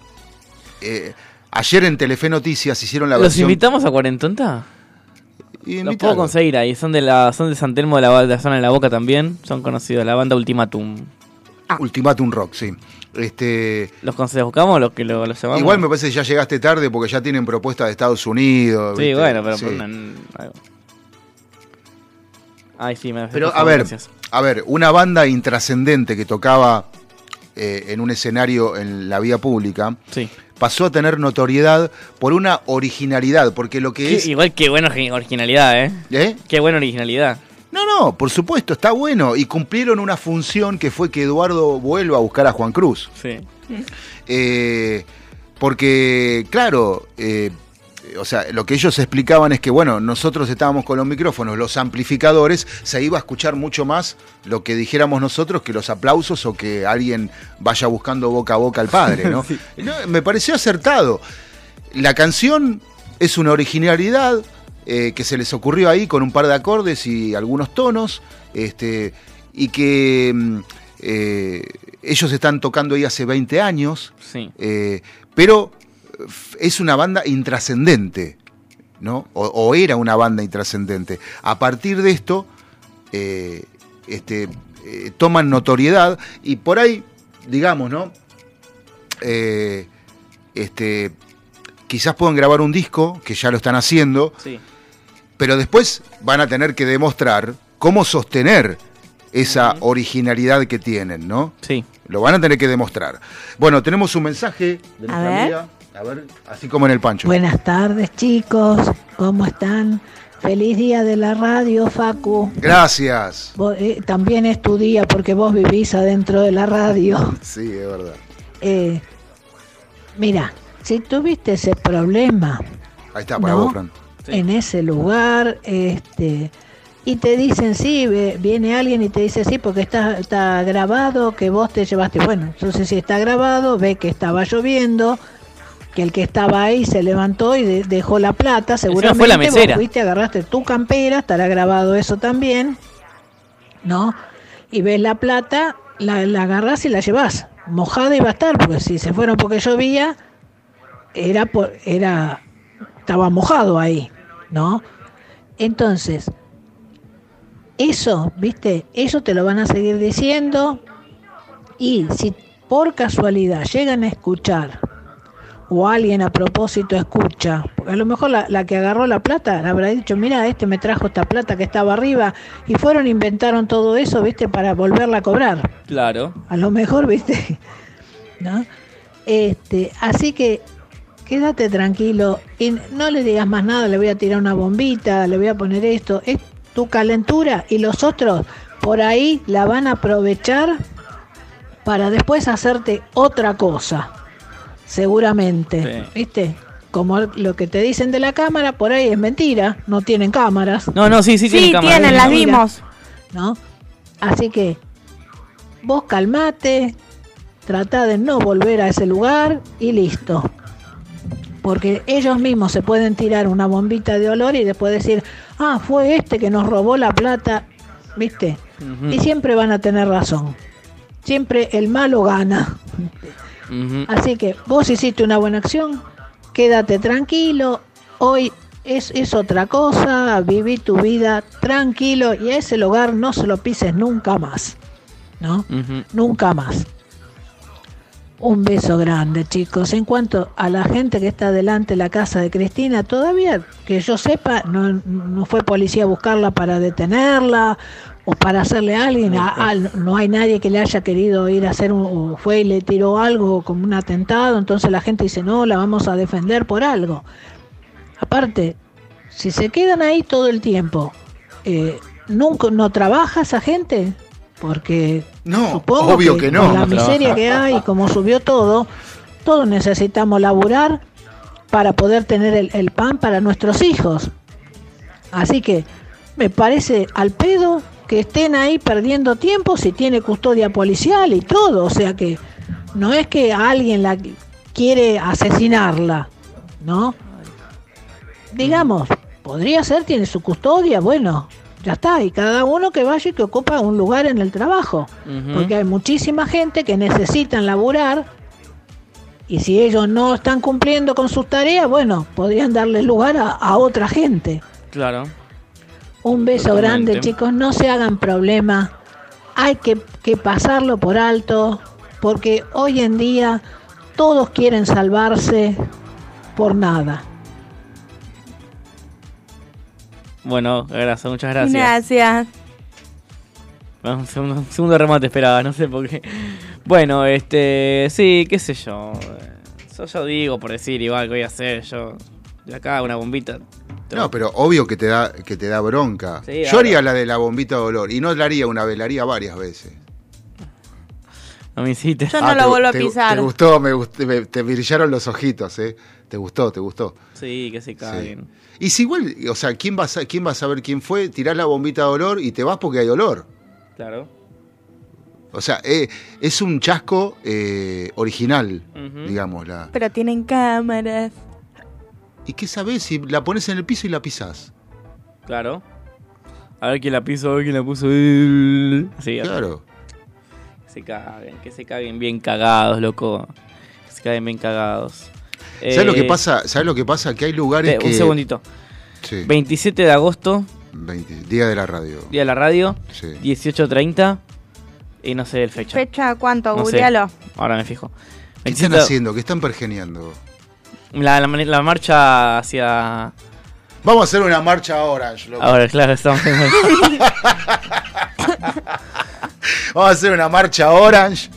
Eh, ayer en Telefe Noticias hicieron la ¿Los versión. invitamos a Cuarentonta? Y Los puedo conseguir ahí. Son de la, son de San Telmo de la, de la zona de la Boca también. Son conocidos, la banda Ultimatum. Ultimatum Rock, sí. Este, ¿Los consejos buscamos o los que lo, los llamamos? igual me parece que ya llegaste tarde porque ya tienen propuestas de Estados Unidos. Sí, ¿viste? bueno, pero Sí. por. Ay, sí, me Pero a ver, gracias. a ver, una banda intrascendente que tocaba eh, en un escenario en la vía pública Sí. pasó a tener notoriedad por una originalidad, porque lo que Qué- es... igual qué buena origi- originalidad, ¿eh? ¿Eh? Qué buena originalidad. No, no, por supuesto, está bueno. Y cumplieron una función que fue que Eduardo vuelva a buscar a Juan Cruz. Sí. Eh, porque, claro, eh, o sea, lo que ellos explicaban es que, bueno, nosotros estábamos con los micrófonos, los amplificadores, se iba a escuchar mucho más lo que dijéramos nosotros que los aplausos o que alguien vaya buscando boca a boca al padre, ¿no? No, me pareció acertado. La canción es una originalidad eh, que se les ocurrió ahí con un par de acordes y algunos tonos, este, y que mm, eh, ellos están tocando ahí hace 20 años. Sí. Eh, pero es una banda intrascendente, ¿no? O, o era una banda intrascendente. A partir de esto, eh, este, eh, toman notoriedad y por ahí, digamos, ¿no? Eh, este, quizás puedan grabar un disco, que ya lo están haciendo, Sí. pero después van a tener que demostrar cómo sostener esa originalidad que tienen, ¿no? Sí. Lo van a tener que demostrar. Bueno, tenemos un mensaje de A nuestra ver. amiga. A ver, así como en el pancho. Buenas tardes chicos, ¿cómo están? Feliz día de la radio, Facu. Gracias. Vos, eh, también es tu día porque vos vivís adentro de la radio. Sí, es verdad. eh, mira, si tuviste ese problema Ahí está, para No. vos, Fran. Sí. en ese lugar, este, y te dicen, sí, viene alguien y te dice, sí, porque está, está grabado que vos te llevaste. Bueno, entonces si está grabado, ve que estaba lloviendo, que el que estaba ahí se levantó y de- dejó la plata, seguramente fue la vos mesera. fuiste, agarraste tu campera, estará grabado eso también, ¿no? Y ves la plata, la, la agarrás y la llevas. Mojada iba a estar, porque si se fueron porque llovía, era por, era, estaba mojado ahí, ¿no? Entonces, eso, viste, eso te lo van a seguir diciendo y si por casualidad llegan a escuchar o alguien a propósito escucha, porque a lo mejor la, la que agarró la plata le habrá dicho, mira, este me trajo esta plata que estaba arriba y fueron, inventaron todo eso, viste, para volverla a cobrar Claro. a lo mejor, ¿viste? ¿No? Este, así que quédate tranquilo y no le digas más nada, le voy a tirar una bombita, le voy a poner esto, es tu calentura y los otros por ahí la van a aprovechar para después hacerte otra cosa, seguramente, Sí. ¿viste? Como lo que te dicen de la cámara, por ahí es mentira, no tienen cámaras. No, no, sí, sí, Sí, tienen las vimos. ¿no? Así que vos calmate, trata de no volver a ese lugar y listo. Porque ellos mismos se pueden tirar una bombita de olor y después decir, ah, fue este que nos robó la plata, ¿viste? Y siempre van a tener razón. Siempre el malo gana. Así que vos hiciste una buena acción, quédate tranquilo, hoy es, es otra cosa, viví tu vida tranquilo y a ese lugar no se lo pises nunca más, ¿no? Nunca más. Un beso grande, chicos. En cuanto a la gente que está delante de la casa de Cristina, todavía que yo sepa, no, no fue policía a buscarla para detenerla o para hacerle a alguien. A- a- no hay nadie que le haya querido ir a hacer un, o fue y le tiró algo como un atentado. Entonces la gente dice, no, la vamos a defender por algo. Aparte, si se quedan ahí todo el tiempo, eh, ¿nunca no trabaja esa gente? Porque No, supongo obvio que no. Con la No trabaja. miseria que hay, como subió todo, todos necesitamos laburar para poder tener el, el pan para nuestros hijos. Así que me parece al pedo que estén ahí perdiendo tiempo si tiene custodia policial y todo. O sea que no es que alguien la quiere asesinarla, ¿no? Digamos, podría ser, tiene su custodia, bueno, ya está. Y cada uno que vaya y que ocupa un lugar en el trabajo. Porque hay muchísima gente que necesitan laburar y si ellos no están cumpliendo con sus tareas, bueno, podrían darle lugar a, a otra gente. Claro. Un beso Totalmente. grande, chicos, no se hagan problema. Hay que, que pasarlo por alto, porque hoy en día todos quieren salvarse por nada. Bueno, gracias, muchas gracias. Gracias. Un segundo, un segundo remate esperaba, no sé por qué. Bueno, este, sí, qué sé yo. Yo, yo digo por decir igual que voy a hacer, yo de acá una bombita. No, pero obvio que te da, que te da bronca. Sí, Yo ahora. haría la de la bombita de olor. Y no la haría una vez, la haría varias veces. No me hiciste. Yo no Ah, lo te- vuelvo a pisar. Te gustó, me gustó, me- te brillaron los ojitos, ¿eh? Te gustó, te gustó. Sí, que se Sí. caguen. Y si igual, o sea, ¿quién va, a, ¿quién va a saber quién fue? Tirás la bombita de olor y te vas porque hay olor. Claro. O sea, eh, es un chasco eh, original, Ujú. digamos. La... Pero tienen cámaras. ¿Y qué sabés si la pones en el piso y la pisás? Claro. A ver quién la piso, a ver quién la puso. Sí. Claro. Que se caguen, que se caguen bien cagados, loco. Que se caguen bien cagados. ¿Sabes lo que Eh, pasa? ¿Sabes lo que pasa? Que hay lugares eh, que... Un segundito. Sí, 27 de agosto, 20, Día de la radio. día de la radio, Sí. 18.30. Y no sé el fecha. ¿Fecha cuánto? No sé. Ahora me fijo. ¿Qué están 27 haciendo? ¿Qué están pergeniando? La, la, la marcha hacia. Vamos a hacer una marcha Orange, loco. Ahora, claro, estamos en. Vamos a hacer una marcha Orange.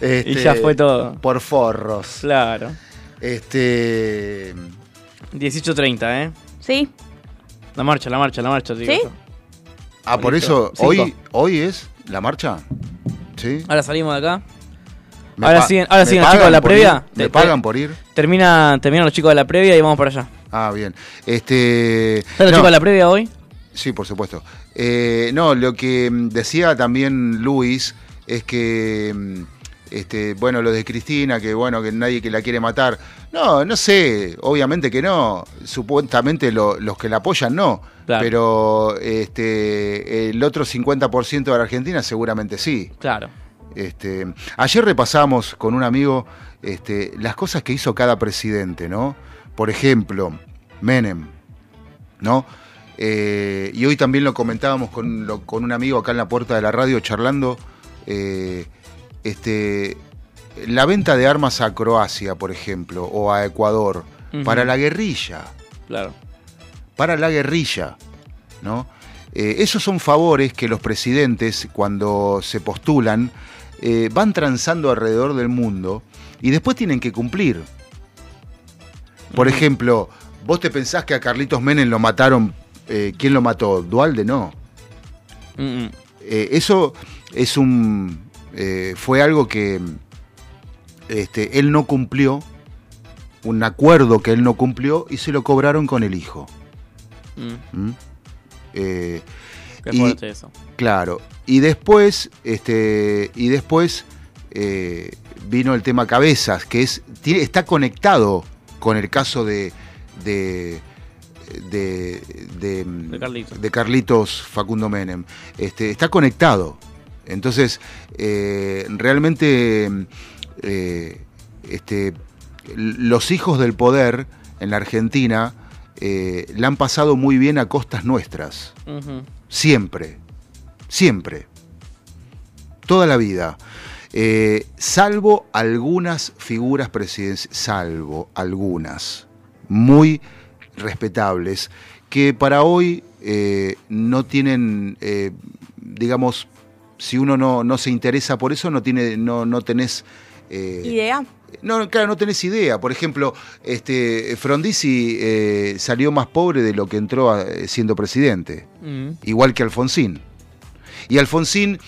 y este, ya fue todo. Por forros. Claro. Este. 18.30, ¿eh? ¿Sí? La marcha, la marcha, la marcha. digo ¿Sí? Ah, por eso, hoy, hoy es la marcha. ¿Sí? Ahora salimos de acá. Ahora siguen, ahora ¿me siguen los chicos de la previa. ir? ¿Me pagan por ir? Termina, terminan los chicos de la previa y vamos para allá. Ah, bien. Este, ¿Están los no, chicos de la previa hoy? Sí, por supuesto. Eh, no, lo que mm, decía también Luis es que, mm, este, bueno, lo de Cristina, que bueno, que nadie que la quiere matar. No, no sé, obviamente que no. Supuestamente lo- los que la apoyan no. Claro. Pero este, el otro 50% de la Argentina seguramente sí. Claro. Este, ayer repasamos con un amigo este, las cosas que hizo cada presidente, ¿no? Por ejemplo, Menem, ¿no? Eh, y hoy también lo comentábamos con, lo- con un amigo acá en la puerta de la radio charlando. eh, este, la venta de armas a Croacia, por ejemplo, o a Ecuador, para la guerrilla Claro. para la guerrilla, ¿no? Eh, esos son favores que los presidentes, cuando se postulan, eh, van transando alrededor del mundo y después tienen que cumplir. Por ejemplo, vos te pensás que a Carlitos Menem lo mataron, eh, ¿quién lo mató? Dualde, no. Eh, eso es un fue algo que este, él no cumplió, un acuerdo que él no cumplió y se lo cobraron con el hijo. Mm. ¿Mm? Qué Y- eso. claro. Y después, este, y después eh, vino el tema cabezas, que es, tiene- está conectado con el caso de, de, de, de- De Carlitos. de Carlitos Facundo Menem. Este, está conectado. Entonces, eh, realmente eh, este, los hijos del poder en la Argentina eh, la han pasado muy bien a costas nuestras. Siempre. Siempre. Toda la vida. Eh, salvo algunas figuras presidenciales, salvo algunas, muy respetables, que para hoy eh, no tienen, eh, digamos, si uno no, no se interesa por eso, no, tiene, no, no tenés... eh, Idea. no, claro, no tenés idea. Por ejemplo, este, Frondizi eh, salió más pobre de lo que entró a- siendo presidente, Mm. igual que Alfonsín. Y Alfonsín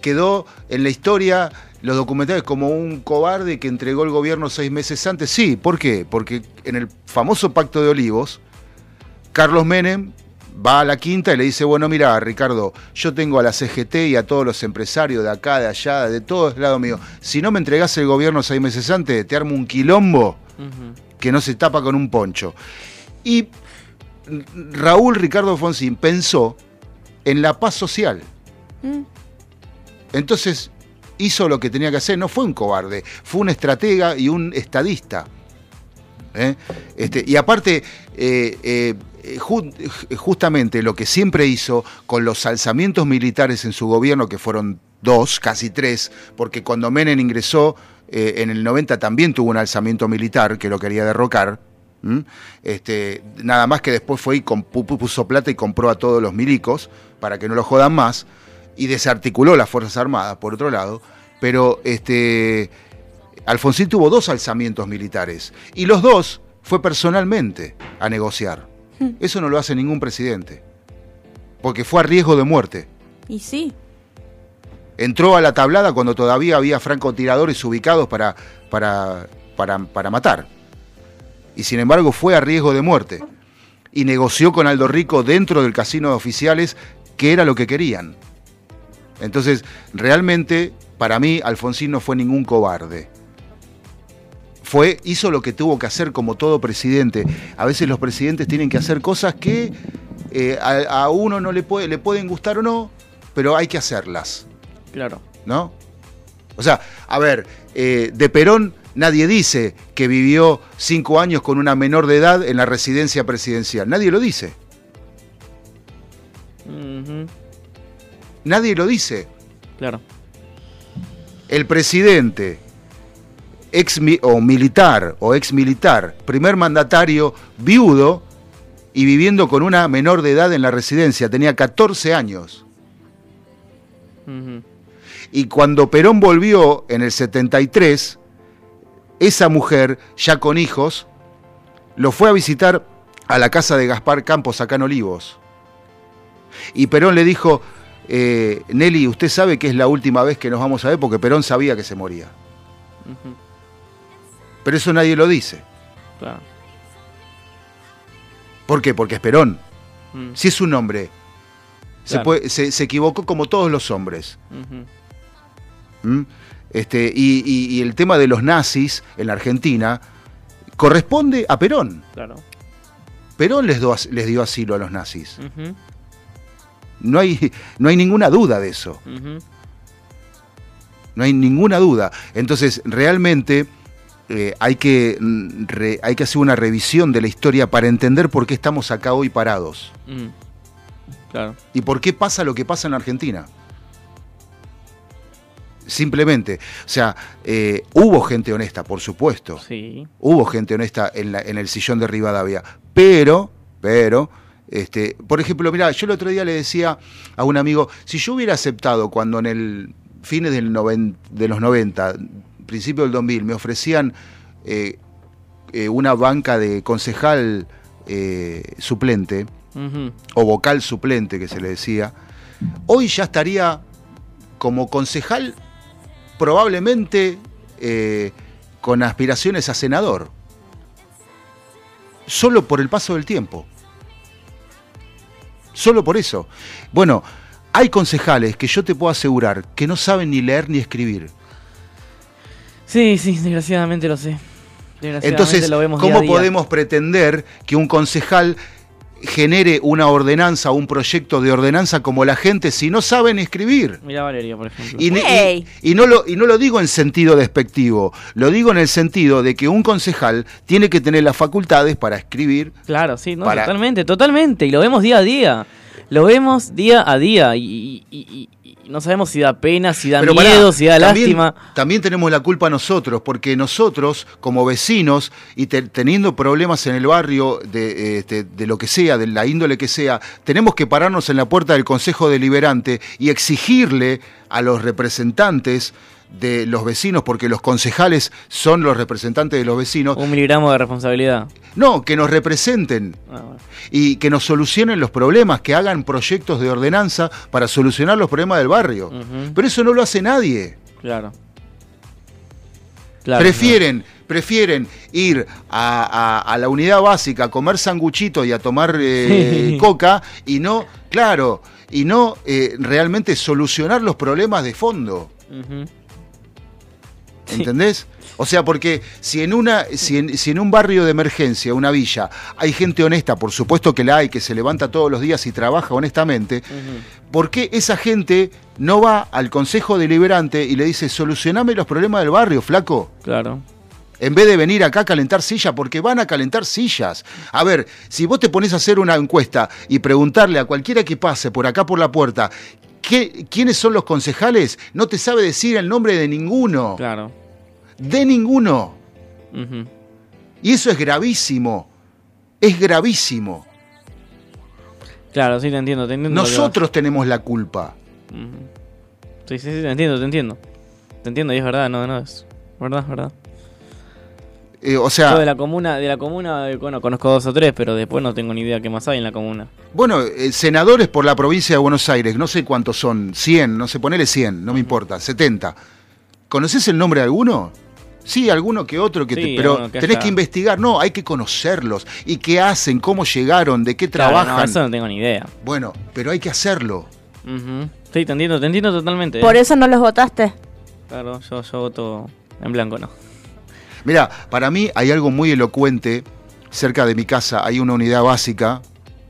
quedó en la historia, los documentales, como un cobarde que entregó el gobierno seis meses antes. Sí, ¿por qué? Porque en el famoso Pacto de Olivos, Carlos Menem va a la quinta y le dice, bueno, mira, Ricardo, yo tengo a la CGT y a todos los empresarios de acá, de allá, de todos lados míos. Si no me entregás el gobierno seis meses antes, te armo un quilombo que no se tapa con un poncho. Y Raúl Ricardo Alfonsín pensó en la paz social. Entonces hizo lo que tenía que hacer, no fue un cobarde, fue un estratega y un estadista. ¿eh? Este, y aparte, eh, eh, ju- justamente lo que siempre hizo con los alzamientos militares en su gobierno, que fueron dos, casi tres, porque cuando Menem ingresó en el 90 también tuvo un alzamiento militar que lo quería derrocar. Este, nada más que después fue y puso plata y compró a todos los milicos para que no lo jodan más y desarticuló las Fuerzas Armadas, por otro lado, pero este, Alfonsín tuvo dos alzamientos militares y los dos fue personalmente a negociar. Eso no lo hace ningún presidente, porque fue a riesgo de muerte. Y sí. Entró a la tablada cuando todavía había francotiradores ubicados para, para, para, para matar. Y sin embargo fue a riesgo de muerte. Y negoció con Aldo Rico dentro del casino de oficiales, que era lo que querían. Entonces, realmente, para mí, Alfonsín no fue ningún cobarde. Fue, hizo lo que tuvo que hacer como todo presidente. A veces los presidentes tienen que hacer cosas que eh, a, a uno no le, puede, le pueden gustar o no, pero hay que hacerlas. Claro. ¿no? O sea, a ver, eh, de Perón nadie dice que vivió cinco años con una menor de edad en la residencia presidencial. Nadie lo dice. Nadie lo dice. Claro. El presidente, ex o militar o ex militar, primer mandatario, viudo y viviendo con una menor de edad en la residencia, tenía 14 años. Y cuando Perón volvió en el 73, esa mujer, ya con hijos, lo fue a visitar a la casa de Gaspar Campos, acá en Olivos. Y Perón le dijo, eh, Nelly, usted sabe que es la última vez que nos vamos a ver porque Perón sabía que se moría. Pero eso nadie lo dice. Claro. ¿Por qué? Porque es Perón. Mm, Si es un hombre, se, Claro. puede- se- se equivocó como todos los hombres. ¿Mm? Este, y, y- y el tema de los nazis en la Argentina corresponde a Perón. Claro. Perón les, do- les dio asilo a los nazis. No hay, no hay ninguna duda de eso. No hay ninguna duda. Entonces, realmente eh, hay, que, mm, re- hay que hacer una revisión de la historia para entender por qué estamos acá hoy parados. mm. Claro. y por qué pasa lo que pasa en Argentina. Simplemente, o sea, eh, hubo gente honesta, por supuesto. Sí. Hubo gente honesta en, la- en el sillón de Rivadavia. Pero, pero, este, por ejemplo, mira, yo el otro día le decía a un amigo, si yo hubiera aceptado cuando en el fines del noven- de los 90, principio del 2000, me ofrecían eh, eh, una banca de concejal eh, suplente, o vocal suplente que se le decía, hoy ya estaría como concejal probablemente eh, con aspiraciones a senador. Solo por el paso del tiempo. Solo por eso. Bueno, hay concejales que yo te puedo asegurar que no saben ni leer ni escribir. Sí, sí, desgraciadamente lo sé. Desgraciadamente Entonces, lo vemos día ¿cómo a día. podemos pretender que un concejal genere una ordenanza, un proyecto de ordenanza como la gente si no saben escribir? Mira Valeria, por ejemplo. Y, ni- Ey. y- y no lo, y no lo digo en sentido despectivo, lo digo en el sentido de que un concejal tiene que tener las facultades para escribir. Claro, sí, no, Para- totalmente, totalmente. Y lo vemos día a día. Lo vemos día a día. Y no sabemos si da pena, si da Pero pará, miedo, si da también, lástima. También tenemos la culpa nosotros, porque nosotros, como vecinos, y te- teniendo problemas en el barrio, de, este, de lo que sea, de la índole que sea, tenemos que pararnos en la puerta del Consejo Deliberante y exigirle a los representantes de los vecinos, porque los concejales son los representantes de los vecinos, Un miligramo de responsabilidad. no, que nos representen Ah, bueno. y que nos solucionen los problemas, que hagan proyectos de ordenanza para solucionar los problemas del barrio. Pero eso no lo hace nadie. Claro. Claro, prefieren, prefieren ir a, a- a la unidad básica a comer sanguchito y a tomar eh, coca y no, claro, y no eh, realmente solucionar los problemas de fondo. Sí. ¿Entendés? O sea, porque si en, una, si, en, si en un barrio de emergencia, una villa, hay gente honesta, por supuesto que la hay, que se levanta todos los días y trabaja honestamente. ¿por qué esa gente no va al Consejo Deliberante y le dice, solucioname los problemas del barrio, flaco? Claro. En vez de venir acá a calentar sillas, porque van a calentar sillas. A ver, si vos te pones a hacer una encuesta y preguntarle a cualquiera que pase por acá por la puerta, ¿qué, ¿quiénes son los concejales? No te sabe decir el nombre de ninguno. Claro. De ninguno. Y eso es gravísimo. Es gravísimo. Claro, sí, te entiendo. Te entiendo. Nosotros tenemos la culpa. Sí, sí, sí, te entiendo, te entiendo. Te entiendo, y es verdad, no, no, es verdad, es verdad. Eh, o Yo de sea, la comuna, de la comuna, eh, bueno, conozco dos o tres, pero después no tengo ni idea qué más hay en la comuna. bueno, eh, senadores por la provincia de Buenos Aires, no sé cuántos son, 100, no sé, ponele 100, no me importa, 70. ¿Conoces el nombre de alguno? Sí, alguno que otro, que te- pero que tenés haya- que investigar. No, hay que conocerlos. ¿Y qué hacen? ¿Cómo llegaron? ¿De qué Claro, trabajan? no, eso no tengo ni idea. Bueno, pero hay que hacerlo. Ujú. Sí, te entiendo, te entiendo totalmente. Por eso no los votaste. Claro, yo, yo voto en blanco, no. Mira, para mí hay algo muy elocuente. Cerca de mi casa hay una unidad básica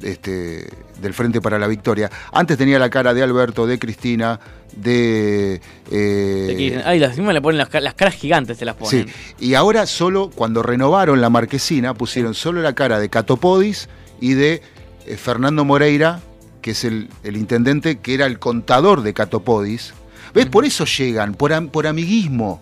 este, del Frente para la Victoria. Antes tenía la cara de Alberto, de Cristina, de... eh, Ay, las encima le ponen las, ca- las caras gigantes, se las sí, ponen. y ahora solo, cuando renovaron la marquesina, pusieron solo la cara de Catopodis y de eh, Fernando Moreira, que es el, el intendente, que era el contador de Catopodis. ¿Ves? Por eso llegan, por, am- por amiguismo.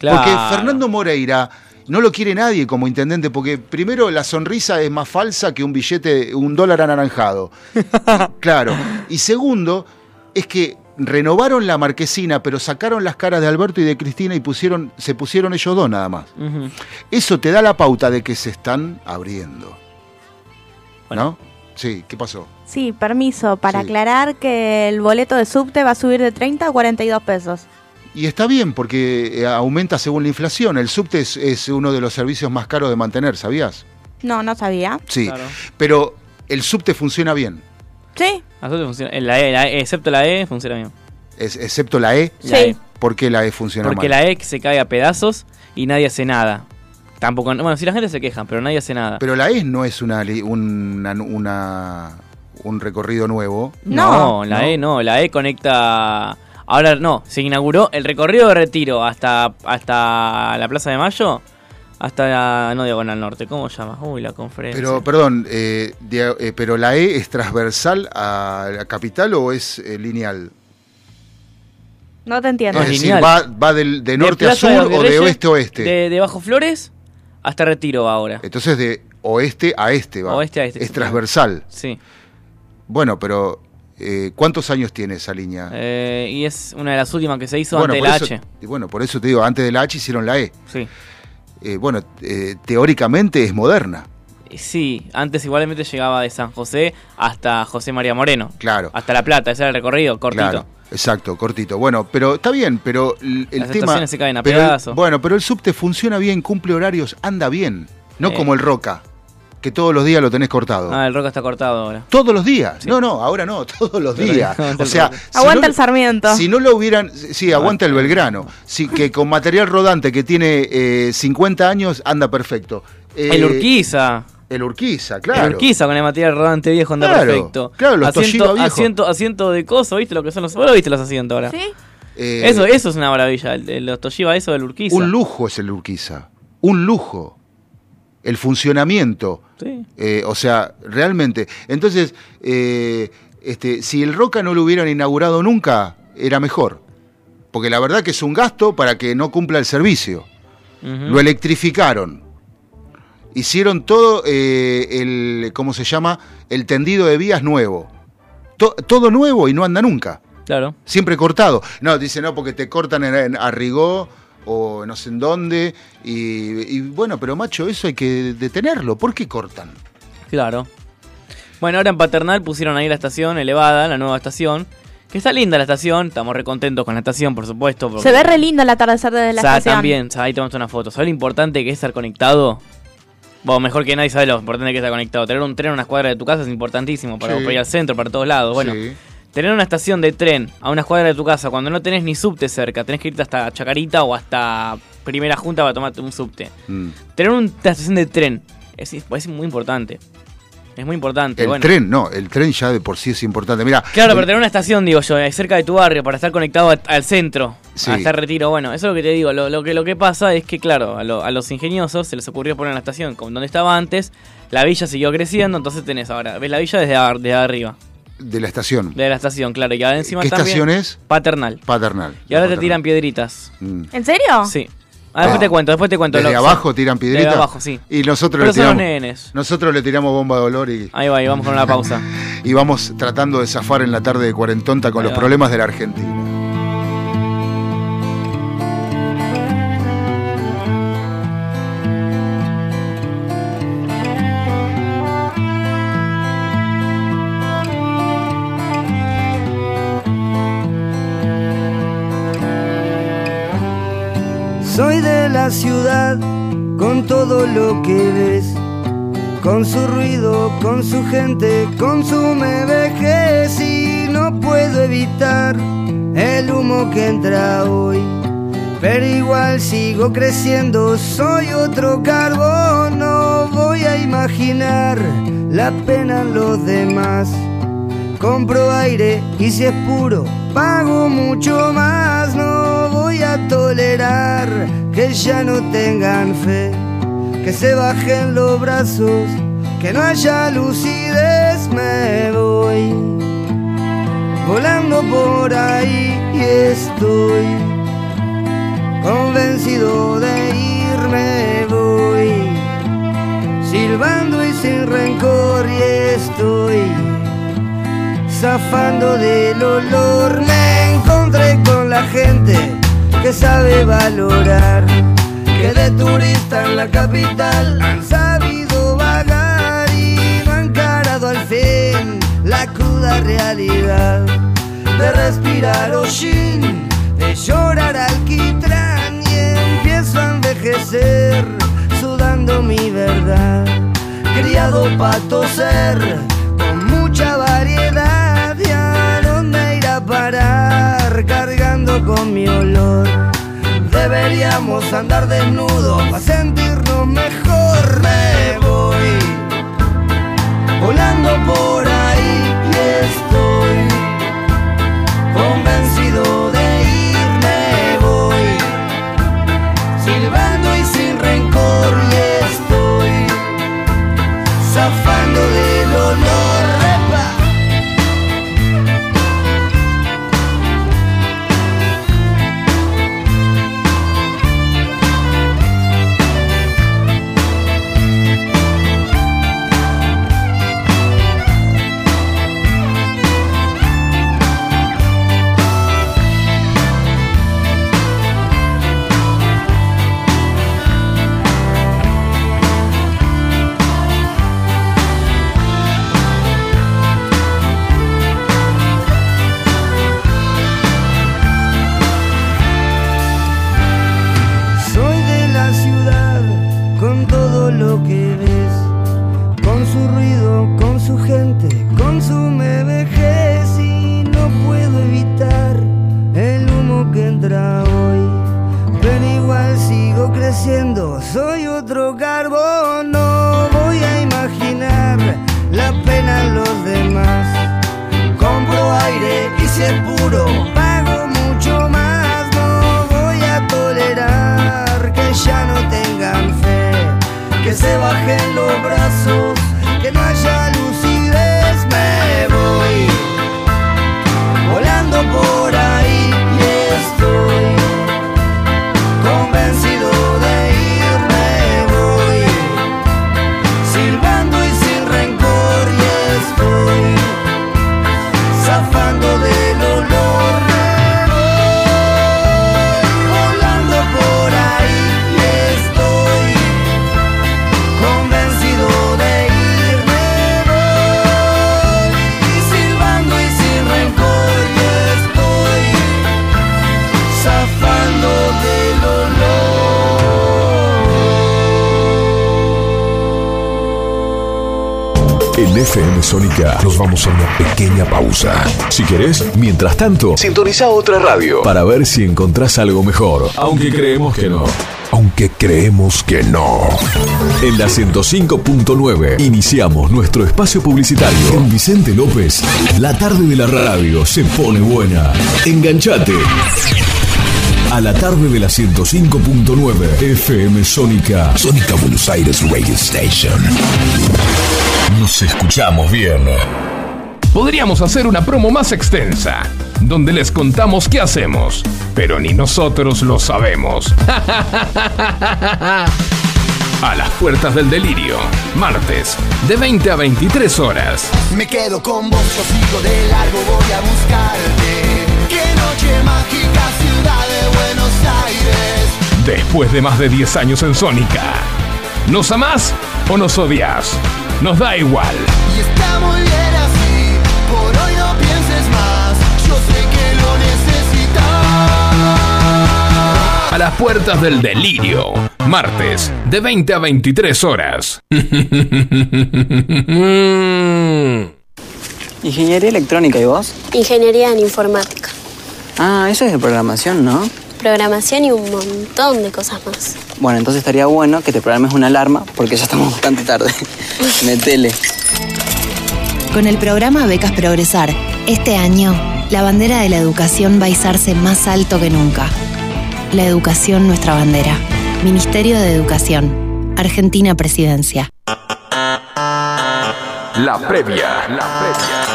Claro. Porque Fernando Moreira no lo quiere nadie como intendente, porque primero la sonrisa es más falsa que un billete, un dólar anaranjado. claro. Y segundo, es que renovaron la marquesina, pero sacaron las caras de Alberto y de Cristina y pusieron, se pusieron ellos dos nada más. Eso te da la pauta de que se están abriendo. Bueno. ¿No? Sí, ¿qué pasó? Sí, permiso, para Sí. aclarar que el boleto de subte va a subir de 30 a 42 pesos. Y está bien porque eh, aumenta según la inflación. El subte es, es uno de los servicios más caros de mantener, ¿sabías? No, no sabía. Sí, Claro. pero el subte funciona bien, Sí, A nosotros funciona. La E, la E, excepto la E, funciona bien. es- excepto la E. La Sí. E. ¿Por qué la E funciona Porque mal? la E se cae a pedazos y nadie hace nada. Tampoco. Bueno, si la gente se queja, pero nadie hace nada. Pero la E no es una, li- una, una- un recorrido nuevo. No, No. la No. E no, la E conecta. Ahora no, se inauguró el recorrido de retiro hasta, hasta la Plaza de Mayo, hasta la, no Diagonal Norte, ¿cómo se llama? Uy, la conferencia. Pero, perdón, eh, dia- eh, ¿pero la E es transversal a la capital o es eh, lineal? no te entiendo. No, es es decir, lineal. va, va del- de, De norte a sur o de oeste a oeste. De, de Bajo Flores hasta Retiro va ahora. Entonces de oeste a este va. Oeste a este, Es transversal. Sí. Bueno, pero eh, ¿cuántos años tiene esa línea? Eh, y es una de las últimas que se hizo bueno, antes de la eso, H. y bueno, por eso te digo, antes de la H hicieron la E. Sí. Eh, bueno, teóricamente es moderna, Sí, antes igualmente llegaba de San José hasta José María Moreno. claro. Hasta La Plata, ese era el recorrido, cortito. Claro, exacto, cortito. Bueno, pero está bien, pero el, el Las tema. estaciones se caen a pero bueno, pero el subte funciona bien, cumple horarios, anda bien. No como el Roca, que todos los días lo tenés cortado. Ah, el roca está cortado ahora. Todos los días. Sí. No, no, ahora no, todos los días. aguanta O el sea, si Aguanta no- el Sarmiento. Si no lo hubieran, sí, aguanta el Belgrano. Sí, que con material rodante que tiene eh, 50 años anda perfecto. Eh, el Urquiza. El Urquiza, claro. El Urquiza con el material rodante viejo anda Claro, perfecto. claro, los asiento, Toshiba viejos. asiento, asiento de coso, ¿viste lo que son los? ¿Vos lo viste los asientos ahora? ¿Sí? Eh, Eso, eso es una maravilla. El, el- los Toshiba, eso del Urquiza. Un lujo es el Urquiza. Un lujo. El funcionamiento. Sí. Eh, o sea, realmente. Entonces, eh, este, si el Roca no lo hubieran inaugurado nunca, era mejor. Porque la verdad que es un gasto para que no cumpla el servicio. Lo electrificaron. Hicieron todo eh, el, ¿cómo se llama? El tendido de vías nuevo. To- todo nuevo y no anda nunca. Claro. Siempre cortado. No, dice no, porque te cortan en, en Arrigó o no sé en dónde. Y, y bueno, pero macho, eso hay que detenerlo. ¿Por qué cortan? Claro. Bueno, ahora en Paternal pusieron ahí la estación elevada, la nueva estación. Que está linda la estación, estamos recontentos con la estación, por supuesto. porque- Se ve re lindo el atardecer desde la O sea, estación. también, o sea, ahí tomamos una foto. ¿Sabes lo importante que es estar conectado? Bueno, mejor que nadie sabe lo importante que es estar conectado. Tener un tren a una cuadra de tu casa es importantísimo para, Sí. para ir al centro, para todos lados. Bueno, Sí. Tener una estación de tren a una cuadra de tu casa cuando no tenés ni subte cerca, tenés que irte hasta Chacarita o hasta Primera Junta para tomarte un subte. Mm. Tener una estación de tren es, es muy importante. Es muy importante. El bueno. tren, no, el tren ya de por sí es importante. Mira, Claro, pero tener una estación, digo yo, eh, cerca de tu barrio para estar conectado a- al centro, Sí. a estar retiro. Bueno, eso es lo que te digo. Lo, lo que, lo que pasa es que, claro, a, lo- a los ingeniosos se les ocurrió poner la estación como donde estaba antes. La villa siguió creciendo, entonces tenés ahora, ves la villa desde, desde arriba, de la estación. de la estación, claro. Y ahora encima ¿Qué también estación es? Paternal. Paternal. Y ahora te tiran piedritas. Mm. ¿En serio? Sí. Ah, después Ah. te cuento, después te cuento. Desde lo- abajo tiran piedritas. Desde abajo, sí. Y nosotros Pero le son los tiramos. nenes. Nosotros le tiramos bomba de olor y, Ahí va, y vamos con una pausa. y vamos tratando de zafar en la tarde de cuarentonta con Ahí los va. problemas de la Argentina. Todo lo que ves, con su ruido, con su gente, con su me vejez y no puedo evitar el humo que entra hoy. Pero igual sigo creciendo, soy otro carbón, no voy a imaginar la pena en los demás. Compro aire y si es puro, pago mucho más. No voy a tolerar que ya no tengan fe, que se bajen los brazos, que no haya lucidez. Me voy volando por ahí y estoy convencido de irme. Voy silbando y sin rencor y estoy zafando del olor. Me encontré con la gente que sabe valorar, que de turista en la capital han sabido vagar y no han encarado al fin la cruda realidad de respirar hollín, de llorar alquitrán y empiezo a envejecer sudando mi verdad. Criado para toser con mucha variedad y a dónde ir a parar cargando con mi olor. Deberíamos andar desnudos para sentirnos si FM Sónica nos vamos a una pequeña pausa. Si querés, mientras tanto, sintoniza otra radio para ver si encontrás algo mejor. Aunque creemos que no. Aunque creemos que no. En la 105.9 iniciamos nuestro espacio publicitario. Con Vicente López, la tarde de la radio se pone buena. Enganchate. A la tarde de la 105.9 FM Sónica. Sónica Buenos Aires Radio Station. Nos escuchamos bien. Podríamos hacer una promo más extensa, donde les contamos qué hacemos, pero ni nosotros lo sabemos. A las puertas del delirio, martes, de 20 a 23 horas. Me quedo con vos, yo sigo de largo, voy a buscarte. Qué noche mágica, ciudad de Buenos Aires. Después de más de 10 años en Sónica. ¿Nos amás o nos odias? Nos da igual. Y está muy bien así, por hoy no pienses más. Yo sé que lo necesitas. A las puertas del delirio, martes, de 20 a 23 horas. Ingeniería electrónica, ¿y vos? Ingeniería en informática, Ah, eso es de programación, ¿no? Programación y un montón de cosas más. Bueno, entonces estaría bueno que te programes una alarma porque ya estamos bastante tarde. Metele. Con el programa Becas Progresar, este año, la bandera de la educación va a izarse más alto que nunca. La educación, nuestra bandera. Ministerio de Educación. Argentina Presidencia. La previa. La previa.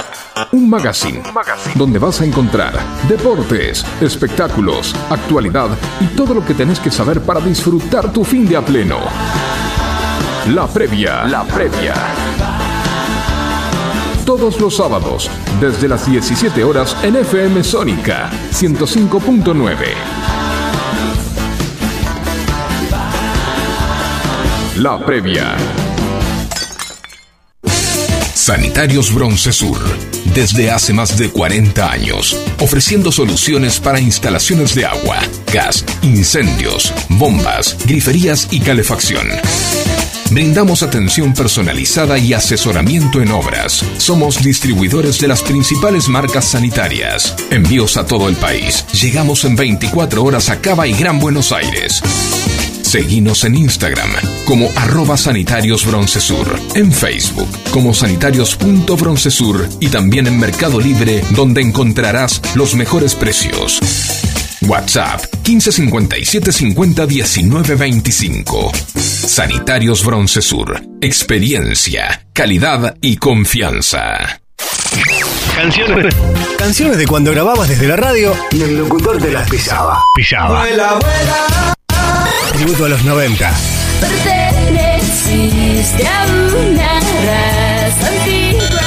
Un magazine, donde vas a encontrar deportes, espectáculos, actualidad y todo lo que tenés que saber para disfrutar tu fin de a pleno. La previa. La previa. Todos los sábados, desde las 17 horas en FM Sónica 105.9. La previa. Sanitarios Bronce Sur, desde hace más de 40 años, ofreciendo soluciones para instalaciones de agua, gas, incendios, bombas, griferías y calefacción. Brindamos atención personalizada y asesoramiento en obras. Somos distribuidores de las principales marcas sanitarias. Envíos a todo el país. Llegamos en 24 horas a Cava y Gran Buenos Aires. Seguinos en Instagram como arroba sanitarios broncesur, en Facebook como sanitarios.broncesur y también en Mercado Libre donde encontrarás los mejores precios. WhatsApp 1557 50 19 25. Sanitarios Broncesur. Experiencia, calidad y confianza. Canciones. Canciones de cuando grababas desde la radio y el locutor te las pisaba. Pisaba. Tributo a los 90. Perteneciste a una raza antigua.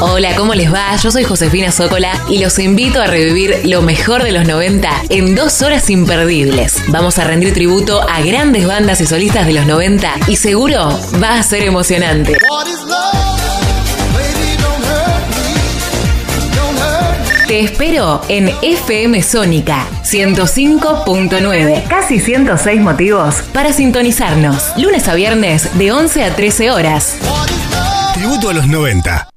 Hola, ¿cómo les va? Yo soy Josefina Zócola y los invito a revivir lo mejor de los 90 en dos horas imperdibles. Vamos a rendir tributo a grandes bandas y solistas de los 90 y seguro va a ser emocionante. Te espero en FM Sónica 105.9. Casi 106 motivos para sintonizarnos. Lunes a viernes de 11 a 13 horas. Tributo a los 90.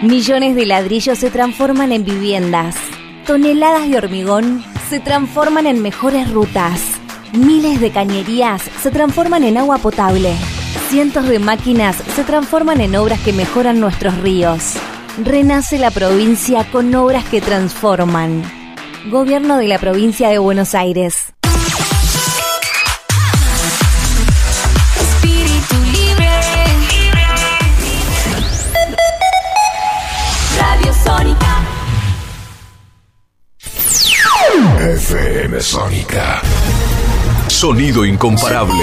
Millones de ladrillos se transforman en viviendas. Toneladas de hormigón se transforman en mejores rutas. Miles de cañerías se transforman en agua potable. Cientos de máquinas se transforman en obras que mejoran nuestros ríos. Renace la provincia con obras que transforman. Gobierno de la provincia de Buenos Aires. Espíritu libre. Radio Sónica. FM Sónica. Sonido incomparable.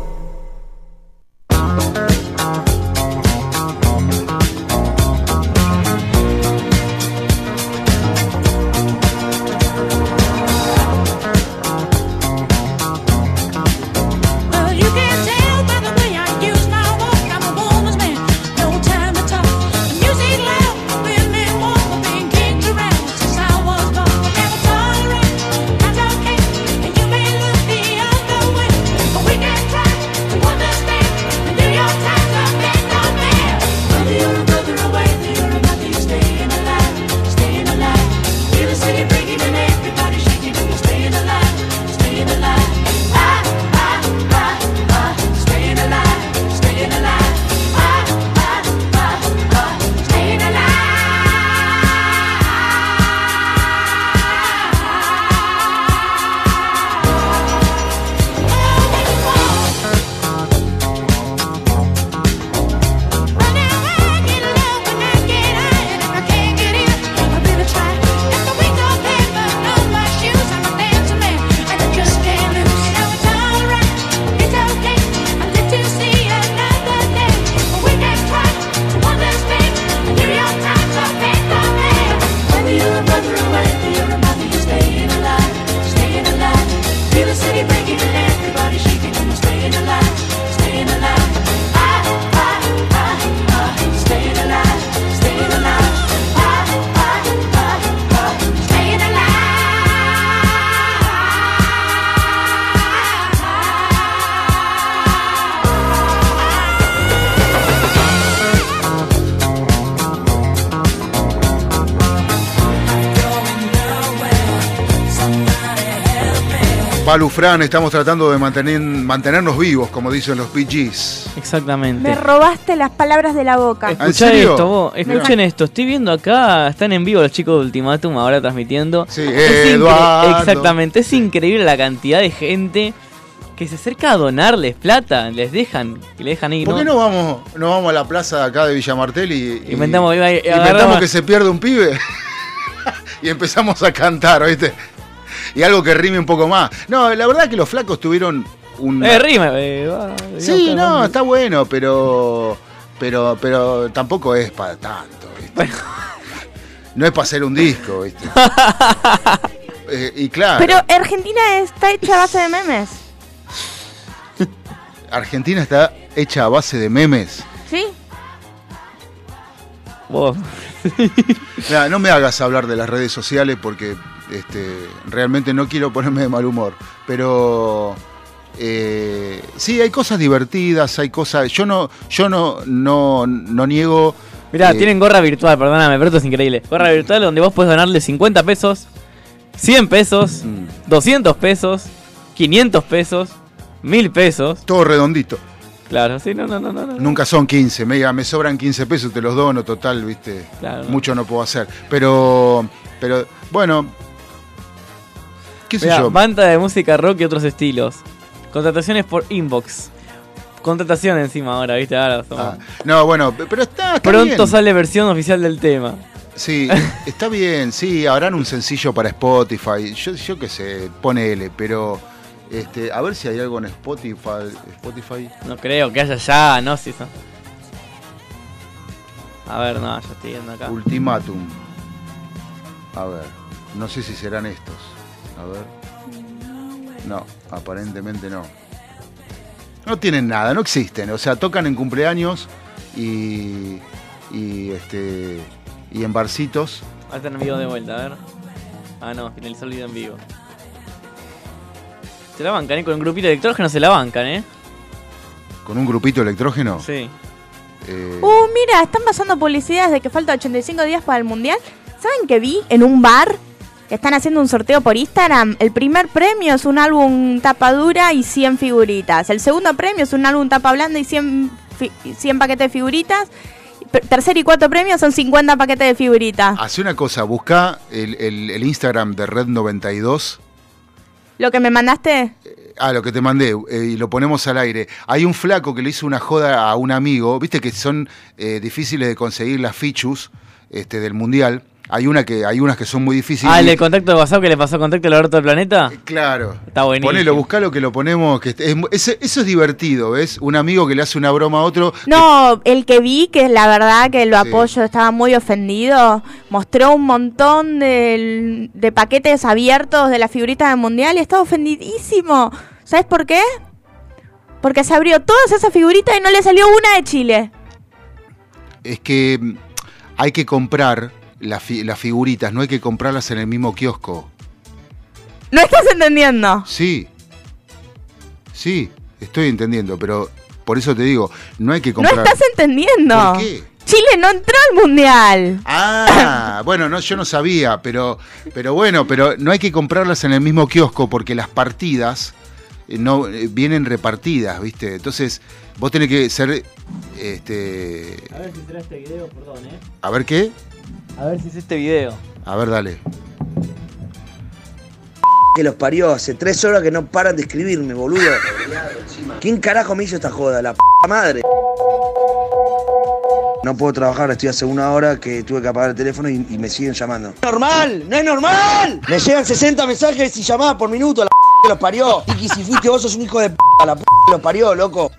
Fran, estamos tratando de mantener, mantenernos vivos, como dicen los PGs. Exactamente. Me robaste las palabras de la boca. Escuchá serio? esto, vos, escuchen esto. Estoy viendo acá, están en vivo los chicos de Ultimatum ahora transmitiendo. Sí, Es Eduardo. Exactamente, es increíble la cantidad de gente que se acerca a donarles plata, les dejan, que le dejan ir. ¿Por qué no vamos, no vamos a la plaza de acá de Villa Martel y, y- Inventamos- que se pierde un pibe y empezamos a cantar, ¿viste? Y algo que rime un poco más. No, la verdad que los flacos tuvieron un. Eh, rime. eh, va, Sí, no, está bueno, pero. Pero, pero tampoco es para tanto, ¿viste? No es para hacer un disco, ¿viste? Eh, y claro, Pero Argentina está hecha a base de memes. Argentina está hecha a base de memes. ¿Sí? Vos. Mira, no me hagas hablar de las redes sociales porque este, realmente no quiero ponerme de mal humor. Pero eh, sí, hay cosas divertidas, hay cosas. Yo no, yo no, no, no niego. Mirá, eh, tienen gorra virtual, perdóname, pero esto es increíble. Gorra virtual donde vos puedes donarle 50 pesos, 100 pesos, Mm. 200 pesos, 500 pesos, 1000 pesos. Todo redondito. Claro, sí, no, no, no, no. no. Nunca son 15, me, diga, me sobran 15 pesos, te los dono, total, viste. Claro, no. Mucho no puedo hacer. Pero, pero, bueno, qué sé Mirá, yo. Banda de música rock y otros estilos. Contrataciones por inbox. Contratación encima ahora, ¿viste? Ahora somos- Ah, no, bueno, pero está, está Pronto bien. sale versión oficial del tema. Sí, está bien, sí, habrán un sencillo para Spotify, yo, yo qué sé, ponele, pero este, a ver si hay algo en Spotify. Spotify. No creo que haya ya, no si son. A ver, no, ya estoy viendo acá. Ultimatum. A ver, no sé si serán estos. A ver. No, aparentemente no. No tienen nada, no existen. O sea, tocan en cumpleaños y. y este. y en barcitos. Ahí está en vivo de vuelta, a ver. Ah, no, finalizó el video en vivo. Se la bancan, ¿eh? Con un grupito de electrógeno se la bancan, ¿eh? con un grupito electrógeno. Sí. Eh, Uh, mira, están pasando publicidades de que falta 85 días para el mundial. ¿Saben que vi en un bar que están haciendo un sorteo por Instagram? El primer premio es un álbum tapa dura y 100 figuritas. El segundo premio es un álbum tapa blanda y 100, fi- 100 paquetes de figuritas. Tercer y cuarto premio son 50 paquetes de figuritas. Hace una cosa, busca el, el- el Instagram de Red 92. Lo que me mandaste, Ah, lo que te mandé, eh, y lo ponemos al aire. Hay un flaco que le hizo una joda a un amigo, viste que son eh, difíciles de conseguir las fichus este, del mundial. Hay una que, hay unas que son muy difíciles. Ah, el de contacto de WhatsApp que le pasó contacto al Alberto del planeta. Claro. Está buenísimo. Ponelo, buscalo que lo ponemos. Que es- es- eso es divertido, ¿ves? Un amigo que le hace una broma a otro. No, el que vi, que la verdad que lo apoyo, estaba muy ofendido, mostró un montón de, de paquetes abiertos de las figuritas del mundial y estaba ofendidísimo. ¿Sabes por qué? Porque se abrió todas esas figuritas y no le salió una de Chile. Es que hay que comprar las fi- las figuritas, no hay que comprarlas en el mismo kiosco. ¿No estás entendiendo? Sí. Sí, estoy entendiendo, pero por eso te digo, no hay que No comprar. estás entendiendo. ¿Por qué? Chile no entró al mundial. Ah, bueno, no, yo no sabía, pero, pero bueno, pero no hay que comprarlas en el mismo kiosco porque las partidas eh, no eh, vienen repartidas, ¿viste? Entonces, vos tenés que ser, este, A ver si será este video, perdón, ¿eh? a ver qué, A ver si es este video. a ver, dale. que los parió. Hace tres horas que no paran de escribirme, boludo. ¿Quién carajo me hizo esta joda? La p madre. No puedo trabajar, estoy hace una hora que tuve que apagar el teléfono y, y me siguen llamando. ¡Normal! ¡No es normal! Me llegan 60 mensajes y llamadas por minuto, la p que los parió. Tiki, si fuiste vos sos un hijo de p, la p que los parió, loco.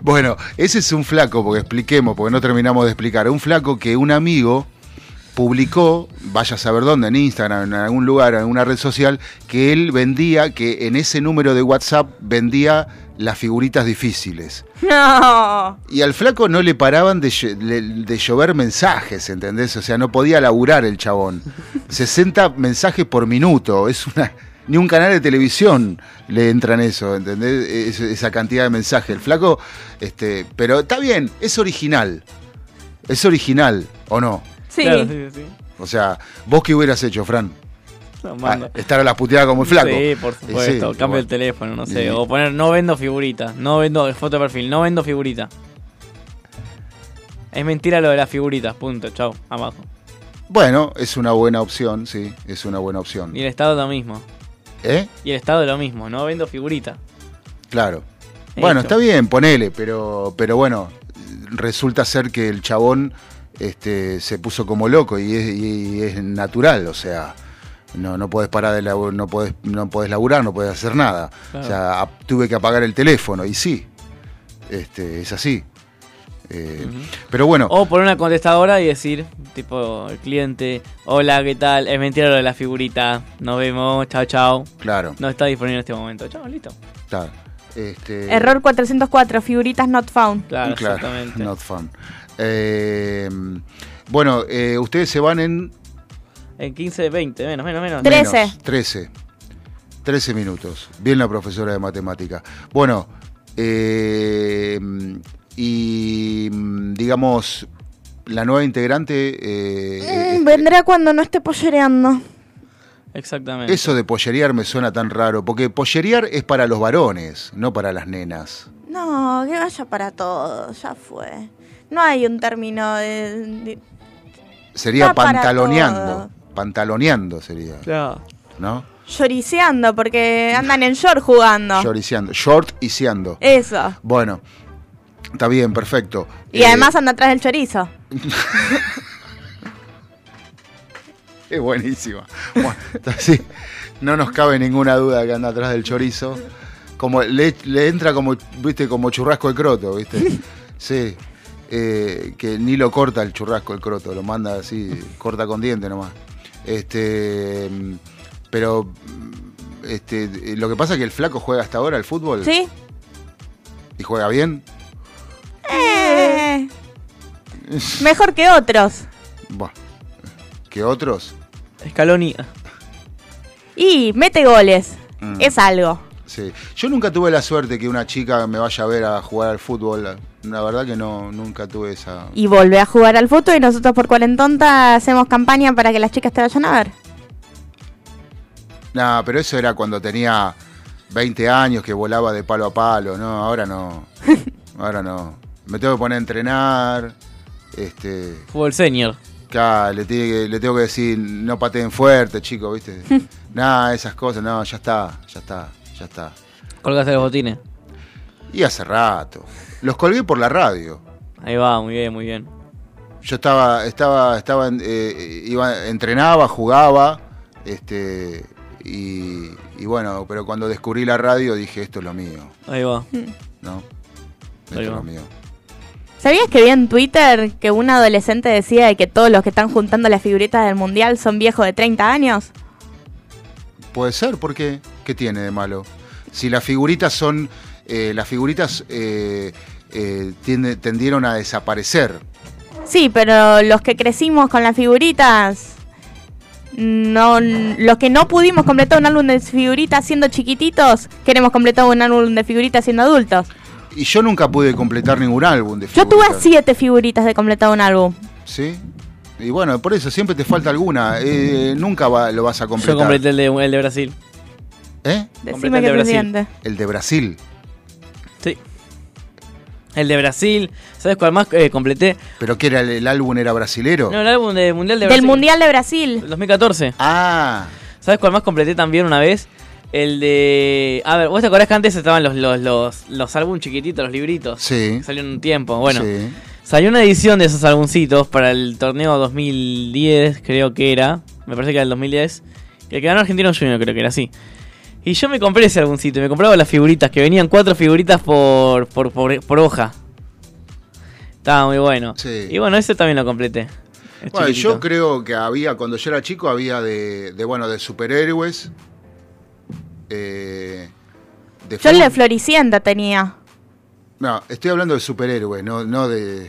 Bueno, ese es un flaco, porque expliquemos, porque no terminamos de explicar. Un flaco que un amigo publicó, vaya a saber dónde, en Instagram, en algún lugar, en alguna red social, que él vendía, que en ese número de WhatsApp vendía las figuritas difíciles. No. Y al flaco no le paraban de, de llover mensajes, ¿entendés? O sea, no podía laburar el chabón. 60 mensajes por minuto, es una... Ni un canal de televisión le entran eso, ¿entendés? Es- esa cantidad de mensajes. El flaco, este, pero está bien, es original. Es original, ¿o no? Sí. Claro, sí, sí. O sea, ¿vos qué hubieras hecho, Fran? No. Ah, estar a la puteada como el flaco. Sí, por supuesto. sí, Cambio bueno. el teléfono, no sé. O poner no vendo figurita. No vendo foto de perfil. No vendo figurita. Es mentira lo de las figuritas. Punto. Chau. Abajo. Bueno, es una buena opción, sí, es una buena opción. Y el Estado lo mismo. ¿Eh? Y el Estado lo mismo. No vendo figurita. Claro. Bueno, está bien, ponele, pero, pero bueno, resulta ser que el chabón este, se puso como loco y es, y es natural, o sea, No, no podés parar de labu- no podés, no podés laburar, no podés hacer nada. Claro. O sea, tuve que apagar el teléfono, y sí. Este, es así. Eh, Pero bueno, O poner una contestadora y decir, tipo, el cliente, hola, ¿qué tal? Es mentira lo de la figurita. Nos vemos, chao, chao. claro, No está disponible en este momento. Chao, listo. está. Este, Error 404, figuritas not found. Claro, Claro, exactamente. not fun. Eh, bueno, eh, ustedes se van en En 15, 20, menos, menos, menos. Tres. 13. menos, 13. 13 minutos. Bien la profesora de matemática. Bueno, eh, y mm, digamos, la nueva integrante, eh, Mm, vendrá cuando no esté pollereando. Exactamente. eso de pollerear me suena tan raro, porque pollerear es para los varones, no para las nenas. No, que vaya para todo, ya fue. No hay un término de... de- Sería pantaloneando. Pantaloneando sería, Claro. ¿no? lloriceando, porque andan en short jugando. Lloriceando. Short y seando. Eso. Bueno, está bien, perfecto. Y Eh, además anda atrás del chorizo. Es buenísima. Bueno, no nos cabe ninguna duda que anda atrás del chorizo. Como le, le entra como, viste, como churrasco el croto, viste. Sí. eh, que ni lo corta el churrasco el croto, lo manda así, corta con diente nomás. Este, pero este, lo que pasa es que el flaco juega hasta ahora al fútbol ¿Sí? y juega bien. Eh, mejor que otros. Buah, que otros. Scaloni. Y mete goles. Mm. Es algo. Sí. Yo nunca tuve la suerte que una chica me vaya a ver a jugar al fútbol. La verdad que no, nunca tuve esa. Y vuelve a jugar al fútbol y nosotros por Cuarentonta hacemos campaña para que las chicas te vayan a ver. No, pero eso era cuando tenía 20 años que volaba de palo a palo. No, ahora no. Ahora no. Me tengo que poner a entrenar. Este. Fútbol senior. Claro, le, tengo que decir, no pateen fuerte, chicos, ¿viste? Nada, esas cosas, no, ya está, ya está, ya está. Colgaste los botines. Y hace rato. Los colgué por la radio. Ahí va, muy bien, muy bien. Yo estaba, estaba, estaba, eh, iba, entrenaba, jugaba, este, y, y bueno, pero cuando descubrí la radio dije esto es lo mío, Ahí va. ¿no? Esto Ahí es lo mío. ¿Sabías que vi en Twitter que un adolescente decía de que todos los que están juntando las figuritas del mundial son viejos de 30 años? Puede ser, ¿por qué? ¿Qué tiene de malo? Si las figuritas son, eh, las figuritas eh, eh, tiende- tendieron a desaparecer. Sí, pero los que crecimos con las figuritas, no, los que no pudimos completar un álbum de figuritas siendo chiquititos, queremos completar un álbum de figuritas siendo adultos. Y yo nunca pude completar ningún álbum de Yo figuritas. tuve siete figuritas de completar un álbum. ¿Sí? Y bueno, por eso siempre te falta alguna. eh, nunca va- lo vas a completar. Yo completé el de, el de Brasil. ¿Eh? Decime el de Brasil. El de Brasil. Sí. El de Brasil. ¿Sabes cuál más eh, completé? ¿Pero qué era? ¿El, el álbum era brasilero? No, el álbum de Mundial de Del Brasil. Mundial de Brasil. Del 2014. Ah. ¿Sabes cuál más completé también una vez? El de. A ver, ¿vos te acordás que antes estaban los, los, los, los álbum chiquititos, los libritos? Sí. Salieron un tiempo. Bueno, Sí. salió una edición de esos álbumcitos para el torneo 2010, creo que era. Me parece que era el 2010. Que el que ganó Argentino Junior, creo que era así. Y yo me compré ese álbumcito y me compraba las figuritas, que venían cuatro figuritas por, por, por, por hoja. Estaba muy bueno. Sí. Y bueno, ese también lo completé. Bueno, yo creo que había, cuando yo era chico, había de, de bueno, de superhéroes. Eh, de Yo el de. Floricienta tenía. No, estoy hablando de superhéroes, no, no de.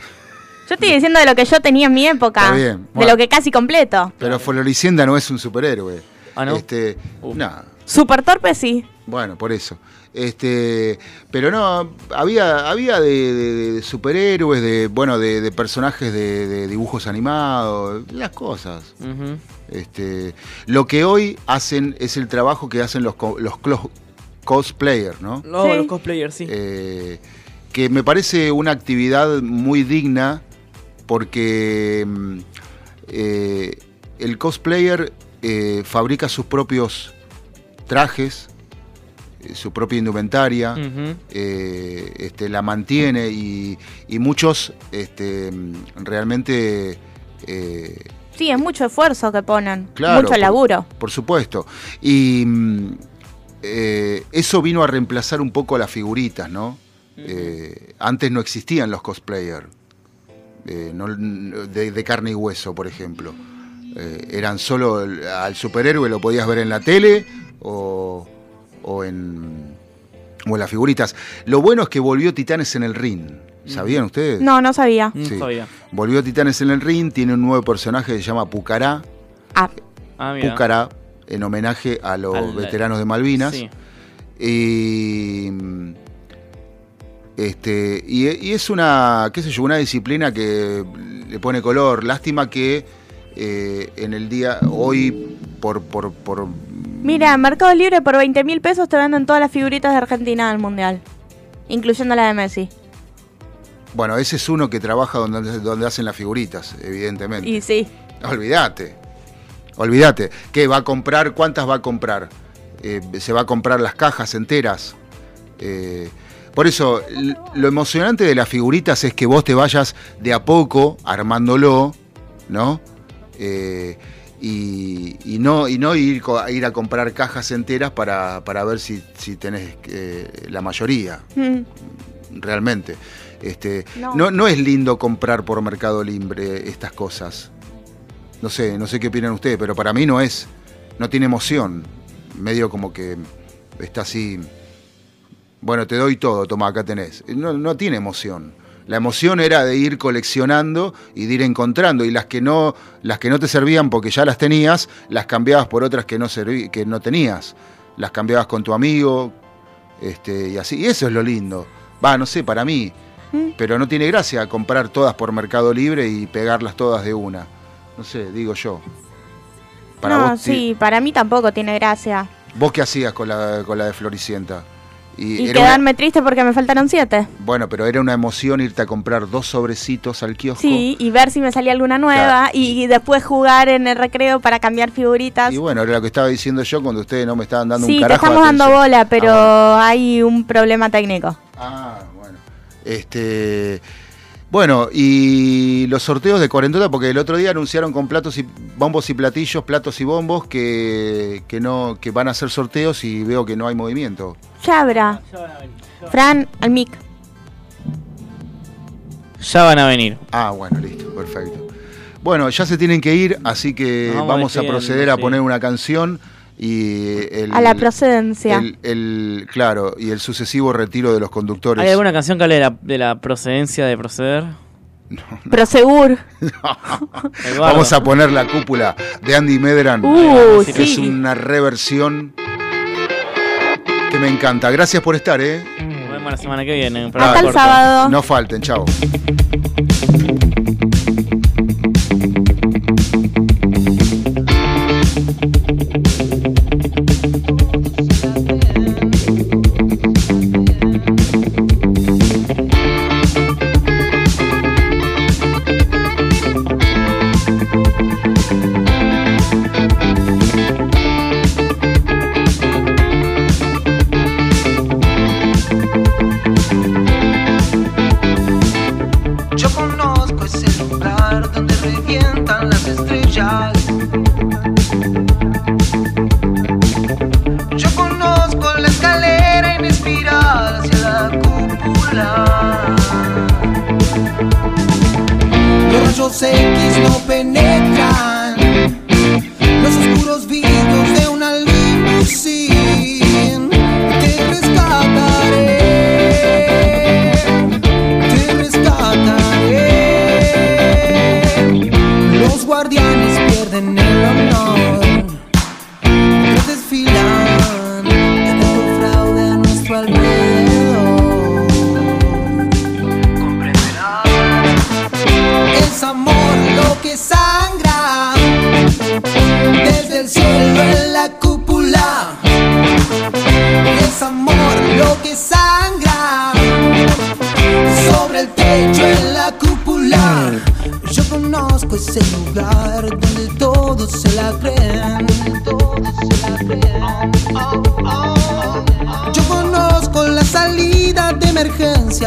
Yo estoy diciendo de lo que yo tenía en mi época. Está bien, De bueno. lo que casi completo. Pero Floricienda no es un superhéroe. Ah, ¿no? Este, no, Super torpe sí. Bueno, por eso. Este, pero no, había, había de, de- de superhéroes, de, bueno, de, de personajes de, de dibujos animados, las cosas. Ujú. Este, lo que hoy hacen es el trabajo que hacen los, co- los cosplayers, ¿no? No, Sí. los cosplayers, sí. Eh, que me parece una actividad muy digna porque mm, eh, el cosplayer eh, fabrica sus propios trajes, su propia indumentaria, eh, este, la mantiene y, y muchos este, mm, realmente eh, Sí, es mucho esfuerzo que ponen. Claro, mucho laburo. Por supuesto. Y mm, eh, eso vino a reemplazar un poco las figuritas, ¿no? Eh, antes no existían los cosplayers eh, no- de, de carne y hueso, por ejemplo. Eh, eran solo el- al superhéroe lo podías ver en la tele o, o en, o en las figuritas. Lo bueno es que volvió Titanes en el ring. ¿Sabían ustedes? No, no sabía. Sí. Volvió Titanes en el ring, tiene un nuevo personaje que se llama Pucará. Ah. Ah, mira. Pucará, en homenaje a los Al- veteranos de Malvinas. Sí. Y, este, y, y es una, qué sé yo, una disciplina que le pone color. Lástima que eh, en el día, hoy, por, por, por Mira, en Mercado Libre por 20 mil pesos te venden todas las figuritas de Argentina del Mundial. Incluyendo la de Messi. Bueno, ese es uno que trabaja donde, donde hacen las figuritas, evidentemente. Y sí. Olvídate. Olvídate. ¿Qué va a comprar? ¿Cuántas va a comprar? Eh, ¿Se va a comprar las cajas enteras? Eh, por eso, lo emocionante de las figuritas es que vos te vayas de a poco armándolo, ¿no? Eh, y, y no, y no ir, ir a comprar cajas enteras para, para ver si, si tenés eh, la mayoría Mm. realmente. Este, No. no. No, es lindo comprar por Mercado Libre estas cosas. No sé, no sé qué opinan ustedes, pero para mí no es, no tiene emoción. Medio como que está así, bueno, te doy todo, toma, acá tenés. No, no tiene emoción. La emoción era de ir coleccionando y de ir encontrando. Y las que no, las que no te servían porque ya las tenías, las cambiabas por otras que no, serví- que no tenías. Las cambiabas con tu amigo, este, y así. Y eso es lo lindo. Va, no sé, para mí. Pero no tiene gracia comprar todas por Mercado Libre y pegarlas todas de una. No sé, digo yo. Para no, vos, sí, para mí tampoco tiene gracia. ¿Vos qué hacías con la, con la de Floricienta? Y una- quedarme triste porque me faltaron siete. bueno, pero era una emoción irte a comprar dos sobrecitos al kiosco. Sí, y ver si me salía alguna nueva y después jugar en el recreo para cambiar figuritas. Y bueno, era lo que estaba diciendo yo cuando ustedes no me estaban dando Sí, un te carajo. de estamos dando bola, pero hay un problema técnico. Ah. Este. Bueno, y los sorteos de cuarentona, porque el otro día anunciaron con platos y bombos y platillos, platos y bombos, que, que no, que van a hacer sorteos y veo que no hay movimiento. Ya habrá. Fran, al mic. Ya van a venir. Ah, bueno, listo, perfecto. Bueno, ya se tienen que ir, así que vamos vamos a proceder a poner una canción y el, A la procedencia. el, el- claro, y el sucesivo retiro de los conductores. ¿Hay alguna canción que hable de la, de la procedencia de proceder? Prosegur. Eduardo. Vamos a poner la cúpula de Andy Medran. Uh, que sí. Es una reversión que me encanta. Gracias por estar, ¿eh? Nos vemos la semana que viene. Hasta el corto. sábado. No falten, chao.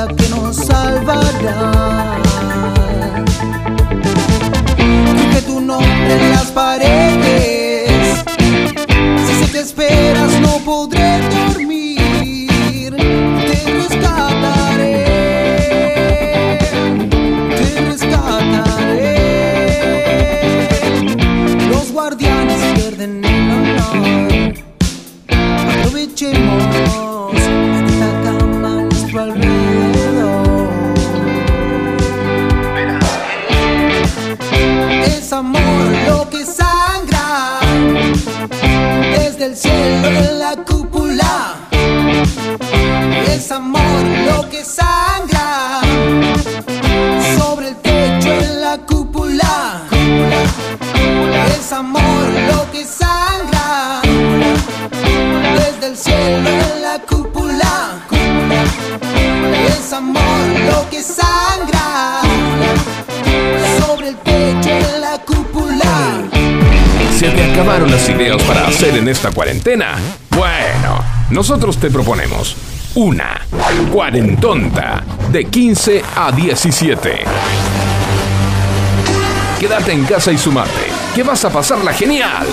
que nos salvará. Escribe tu nombre en las paredes, si se te espera. se te acabaron las ideas para hacer en esta cuarentena? Bueno, nosotros te proponemos una cuarentonta de 15 a 17. Quédate en casa y sumate, que vas a pasarla genial.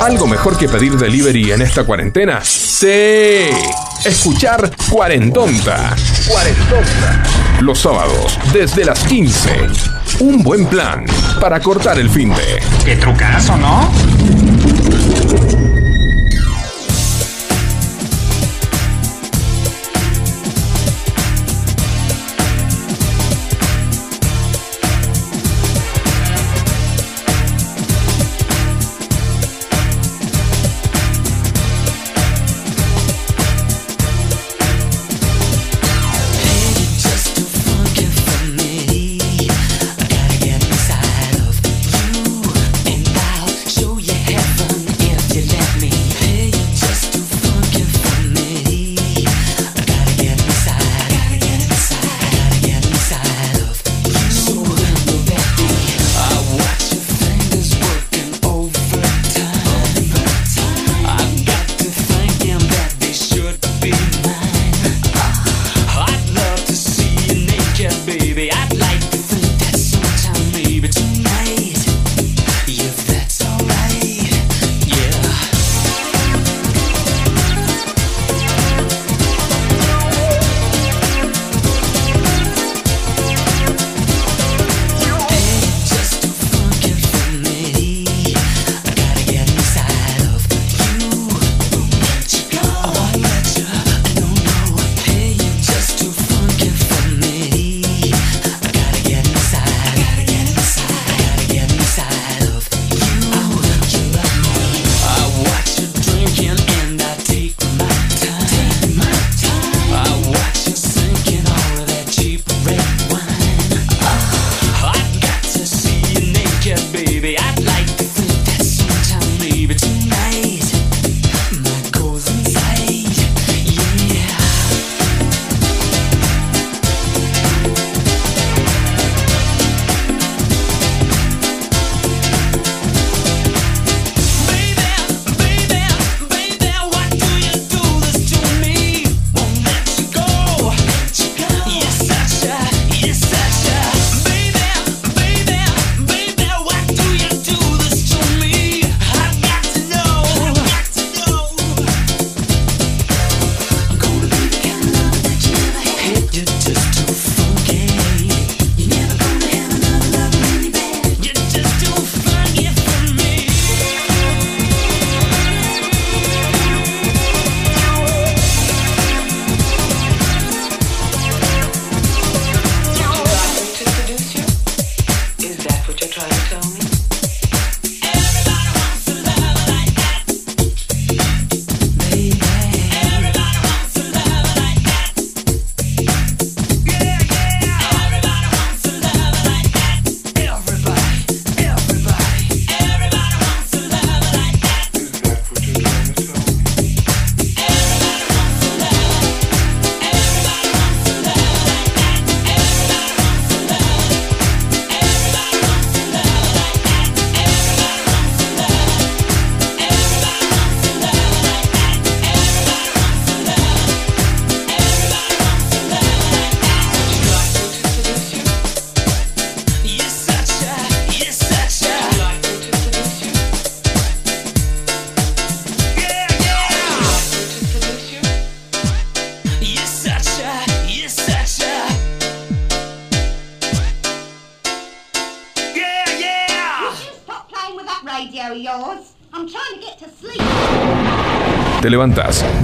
¿Algo mejor que pedir delivery en esta cuarentena? Sí. Escuchar Cuarentonta. Cuarentonta. Los sábados, desde las 15. Un buen plan para cortar el fin de... ¡Qué trucazo, ¿no?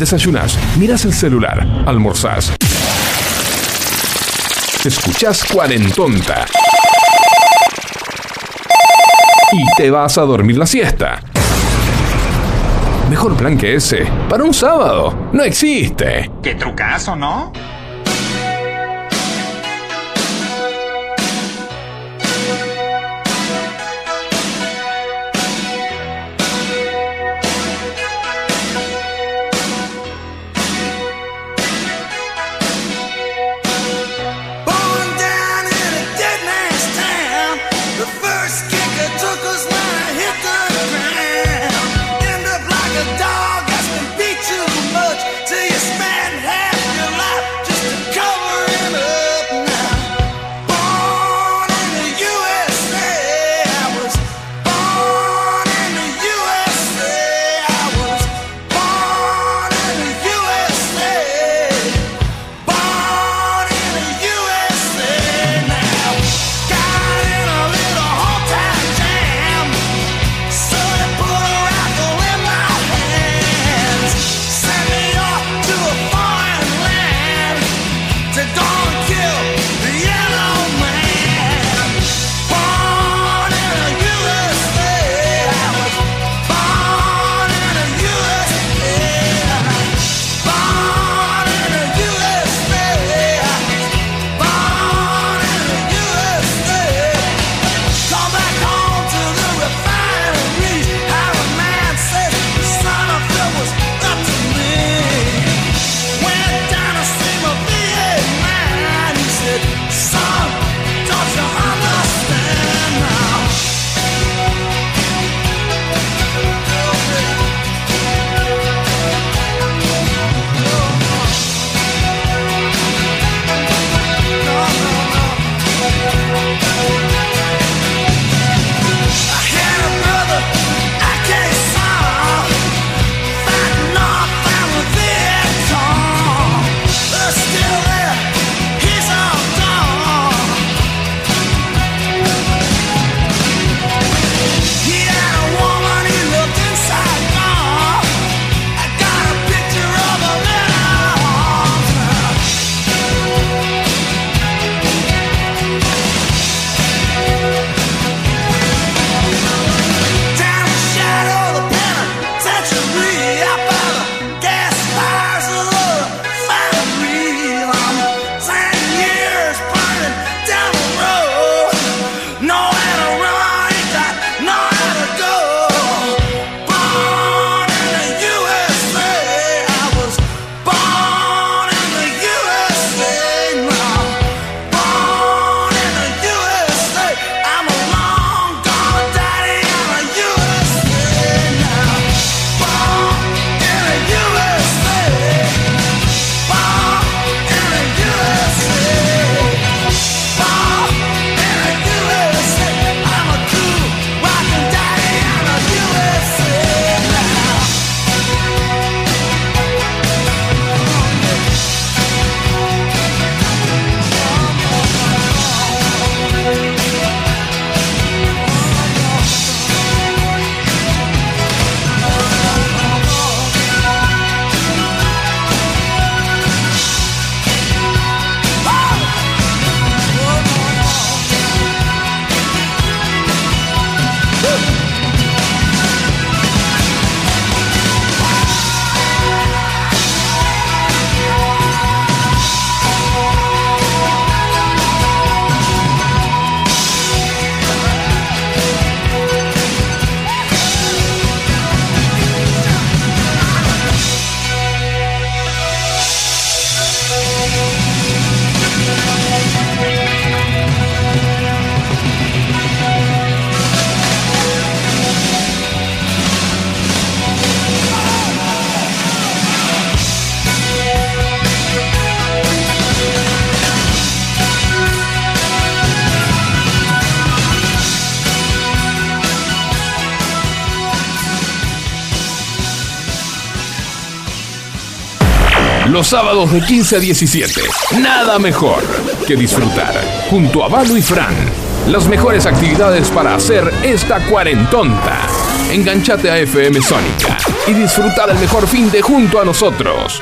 desayunás, mirás el celular, almorzás. Escuchás cuarentonta. Y te vas a dormir la siesta. Mejor plan que ese. Para un sábado. No existe. ¿Qué trucazo, no? Los sábados de 15 a 17. Nada mejor que disfrutar junto a Balu y Fran. Las mejores actividades para hacer esta cuarentonta. Enganchate a FM Sónica y disfrutar el mejor fin de junto a nosotros.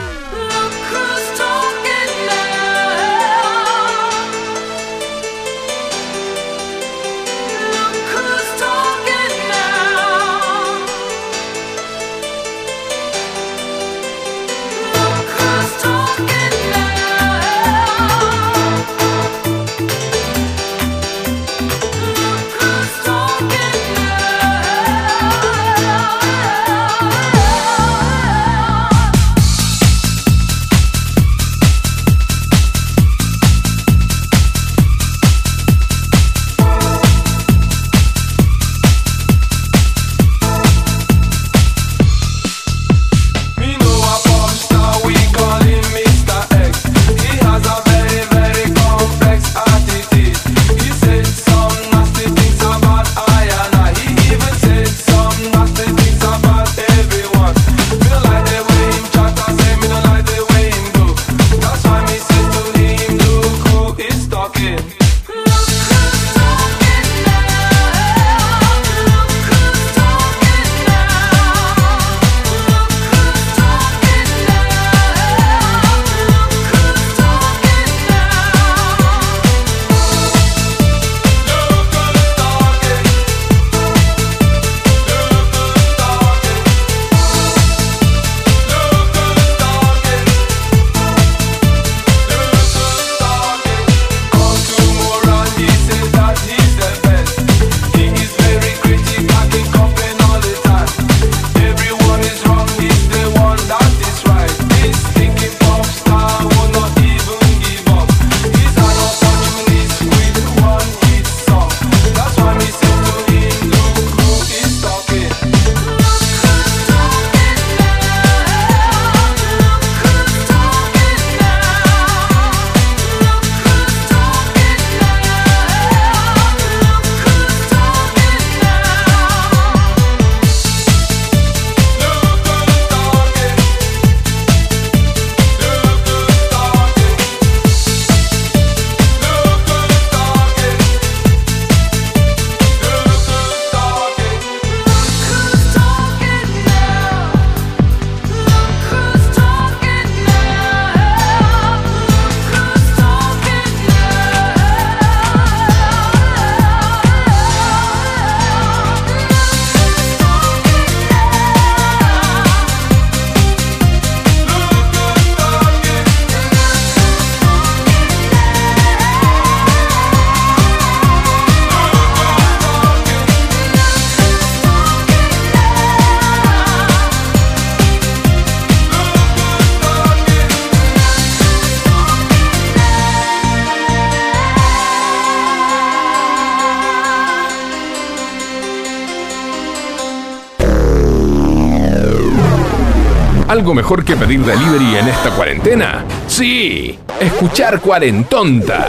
¿Algo mejor que pedir delivery en esta cuarentena? Sí, escuchar Cuarentonta.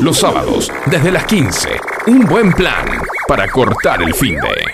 Los sábados, desde las 15. Un buen plan para cortar el fin de.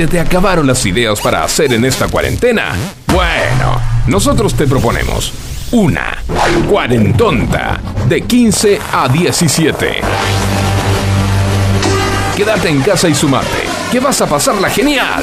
¿Se te acabaron las ideas para hacer en esta cuarentena? Bueno, nosotros te proponemos una cuarentonta de 15 a 17. Quédate en casa y sumate, que vas a pasarla genial.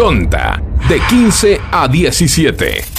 Tonta, de 15 a 17.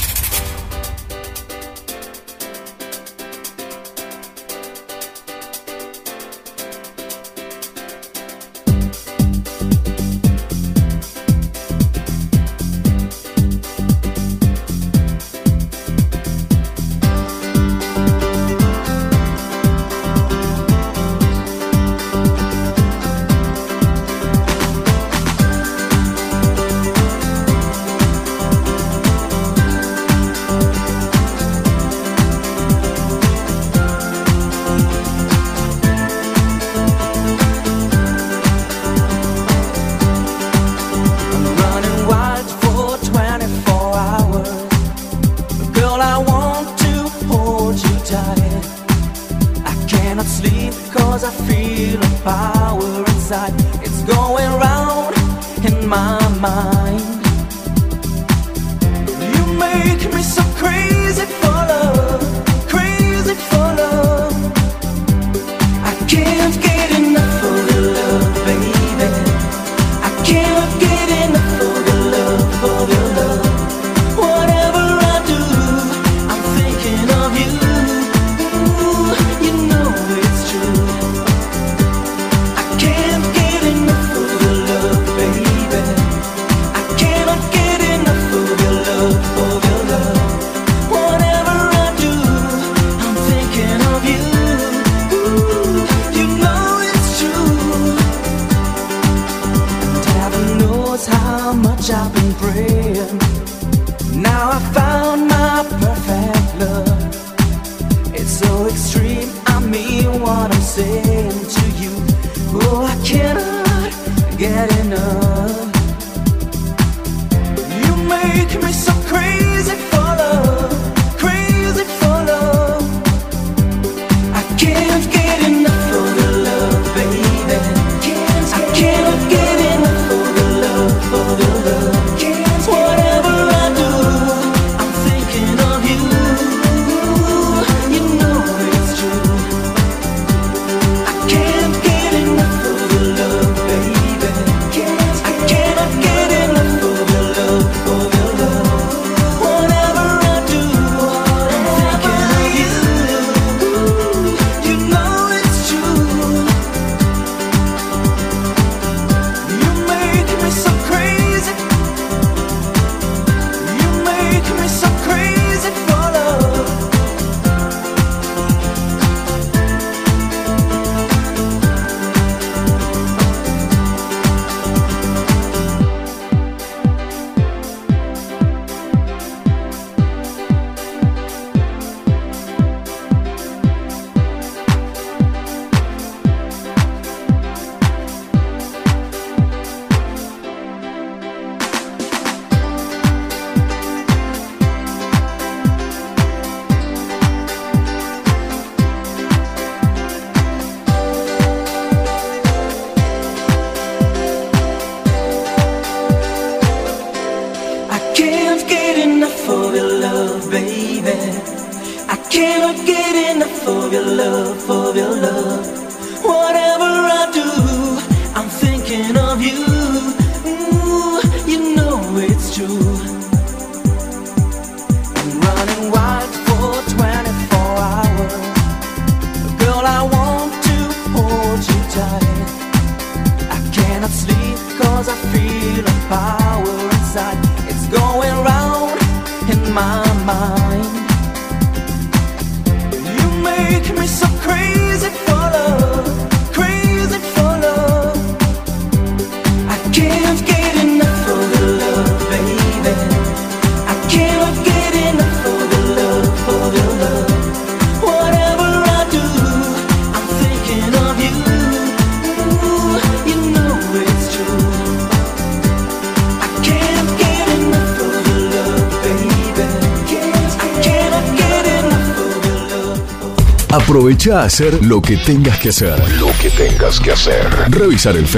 hacer lo que tengas que hacer. Lo que tengas que hacer. Revisar el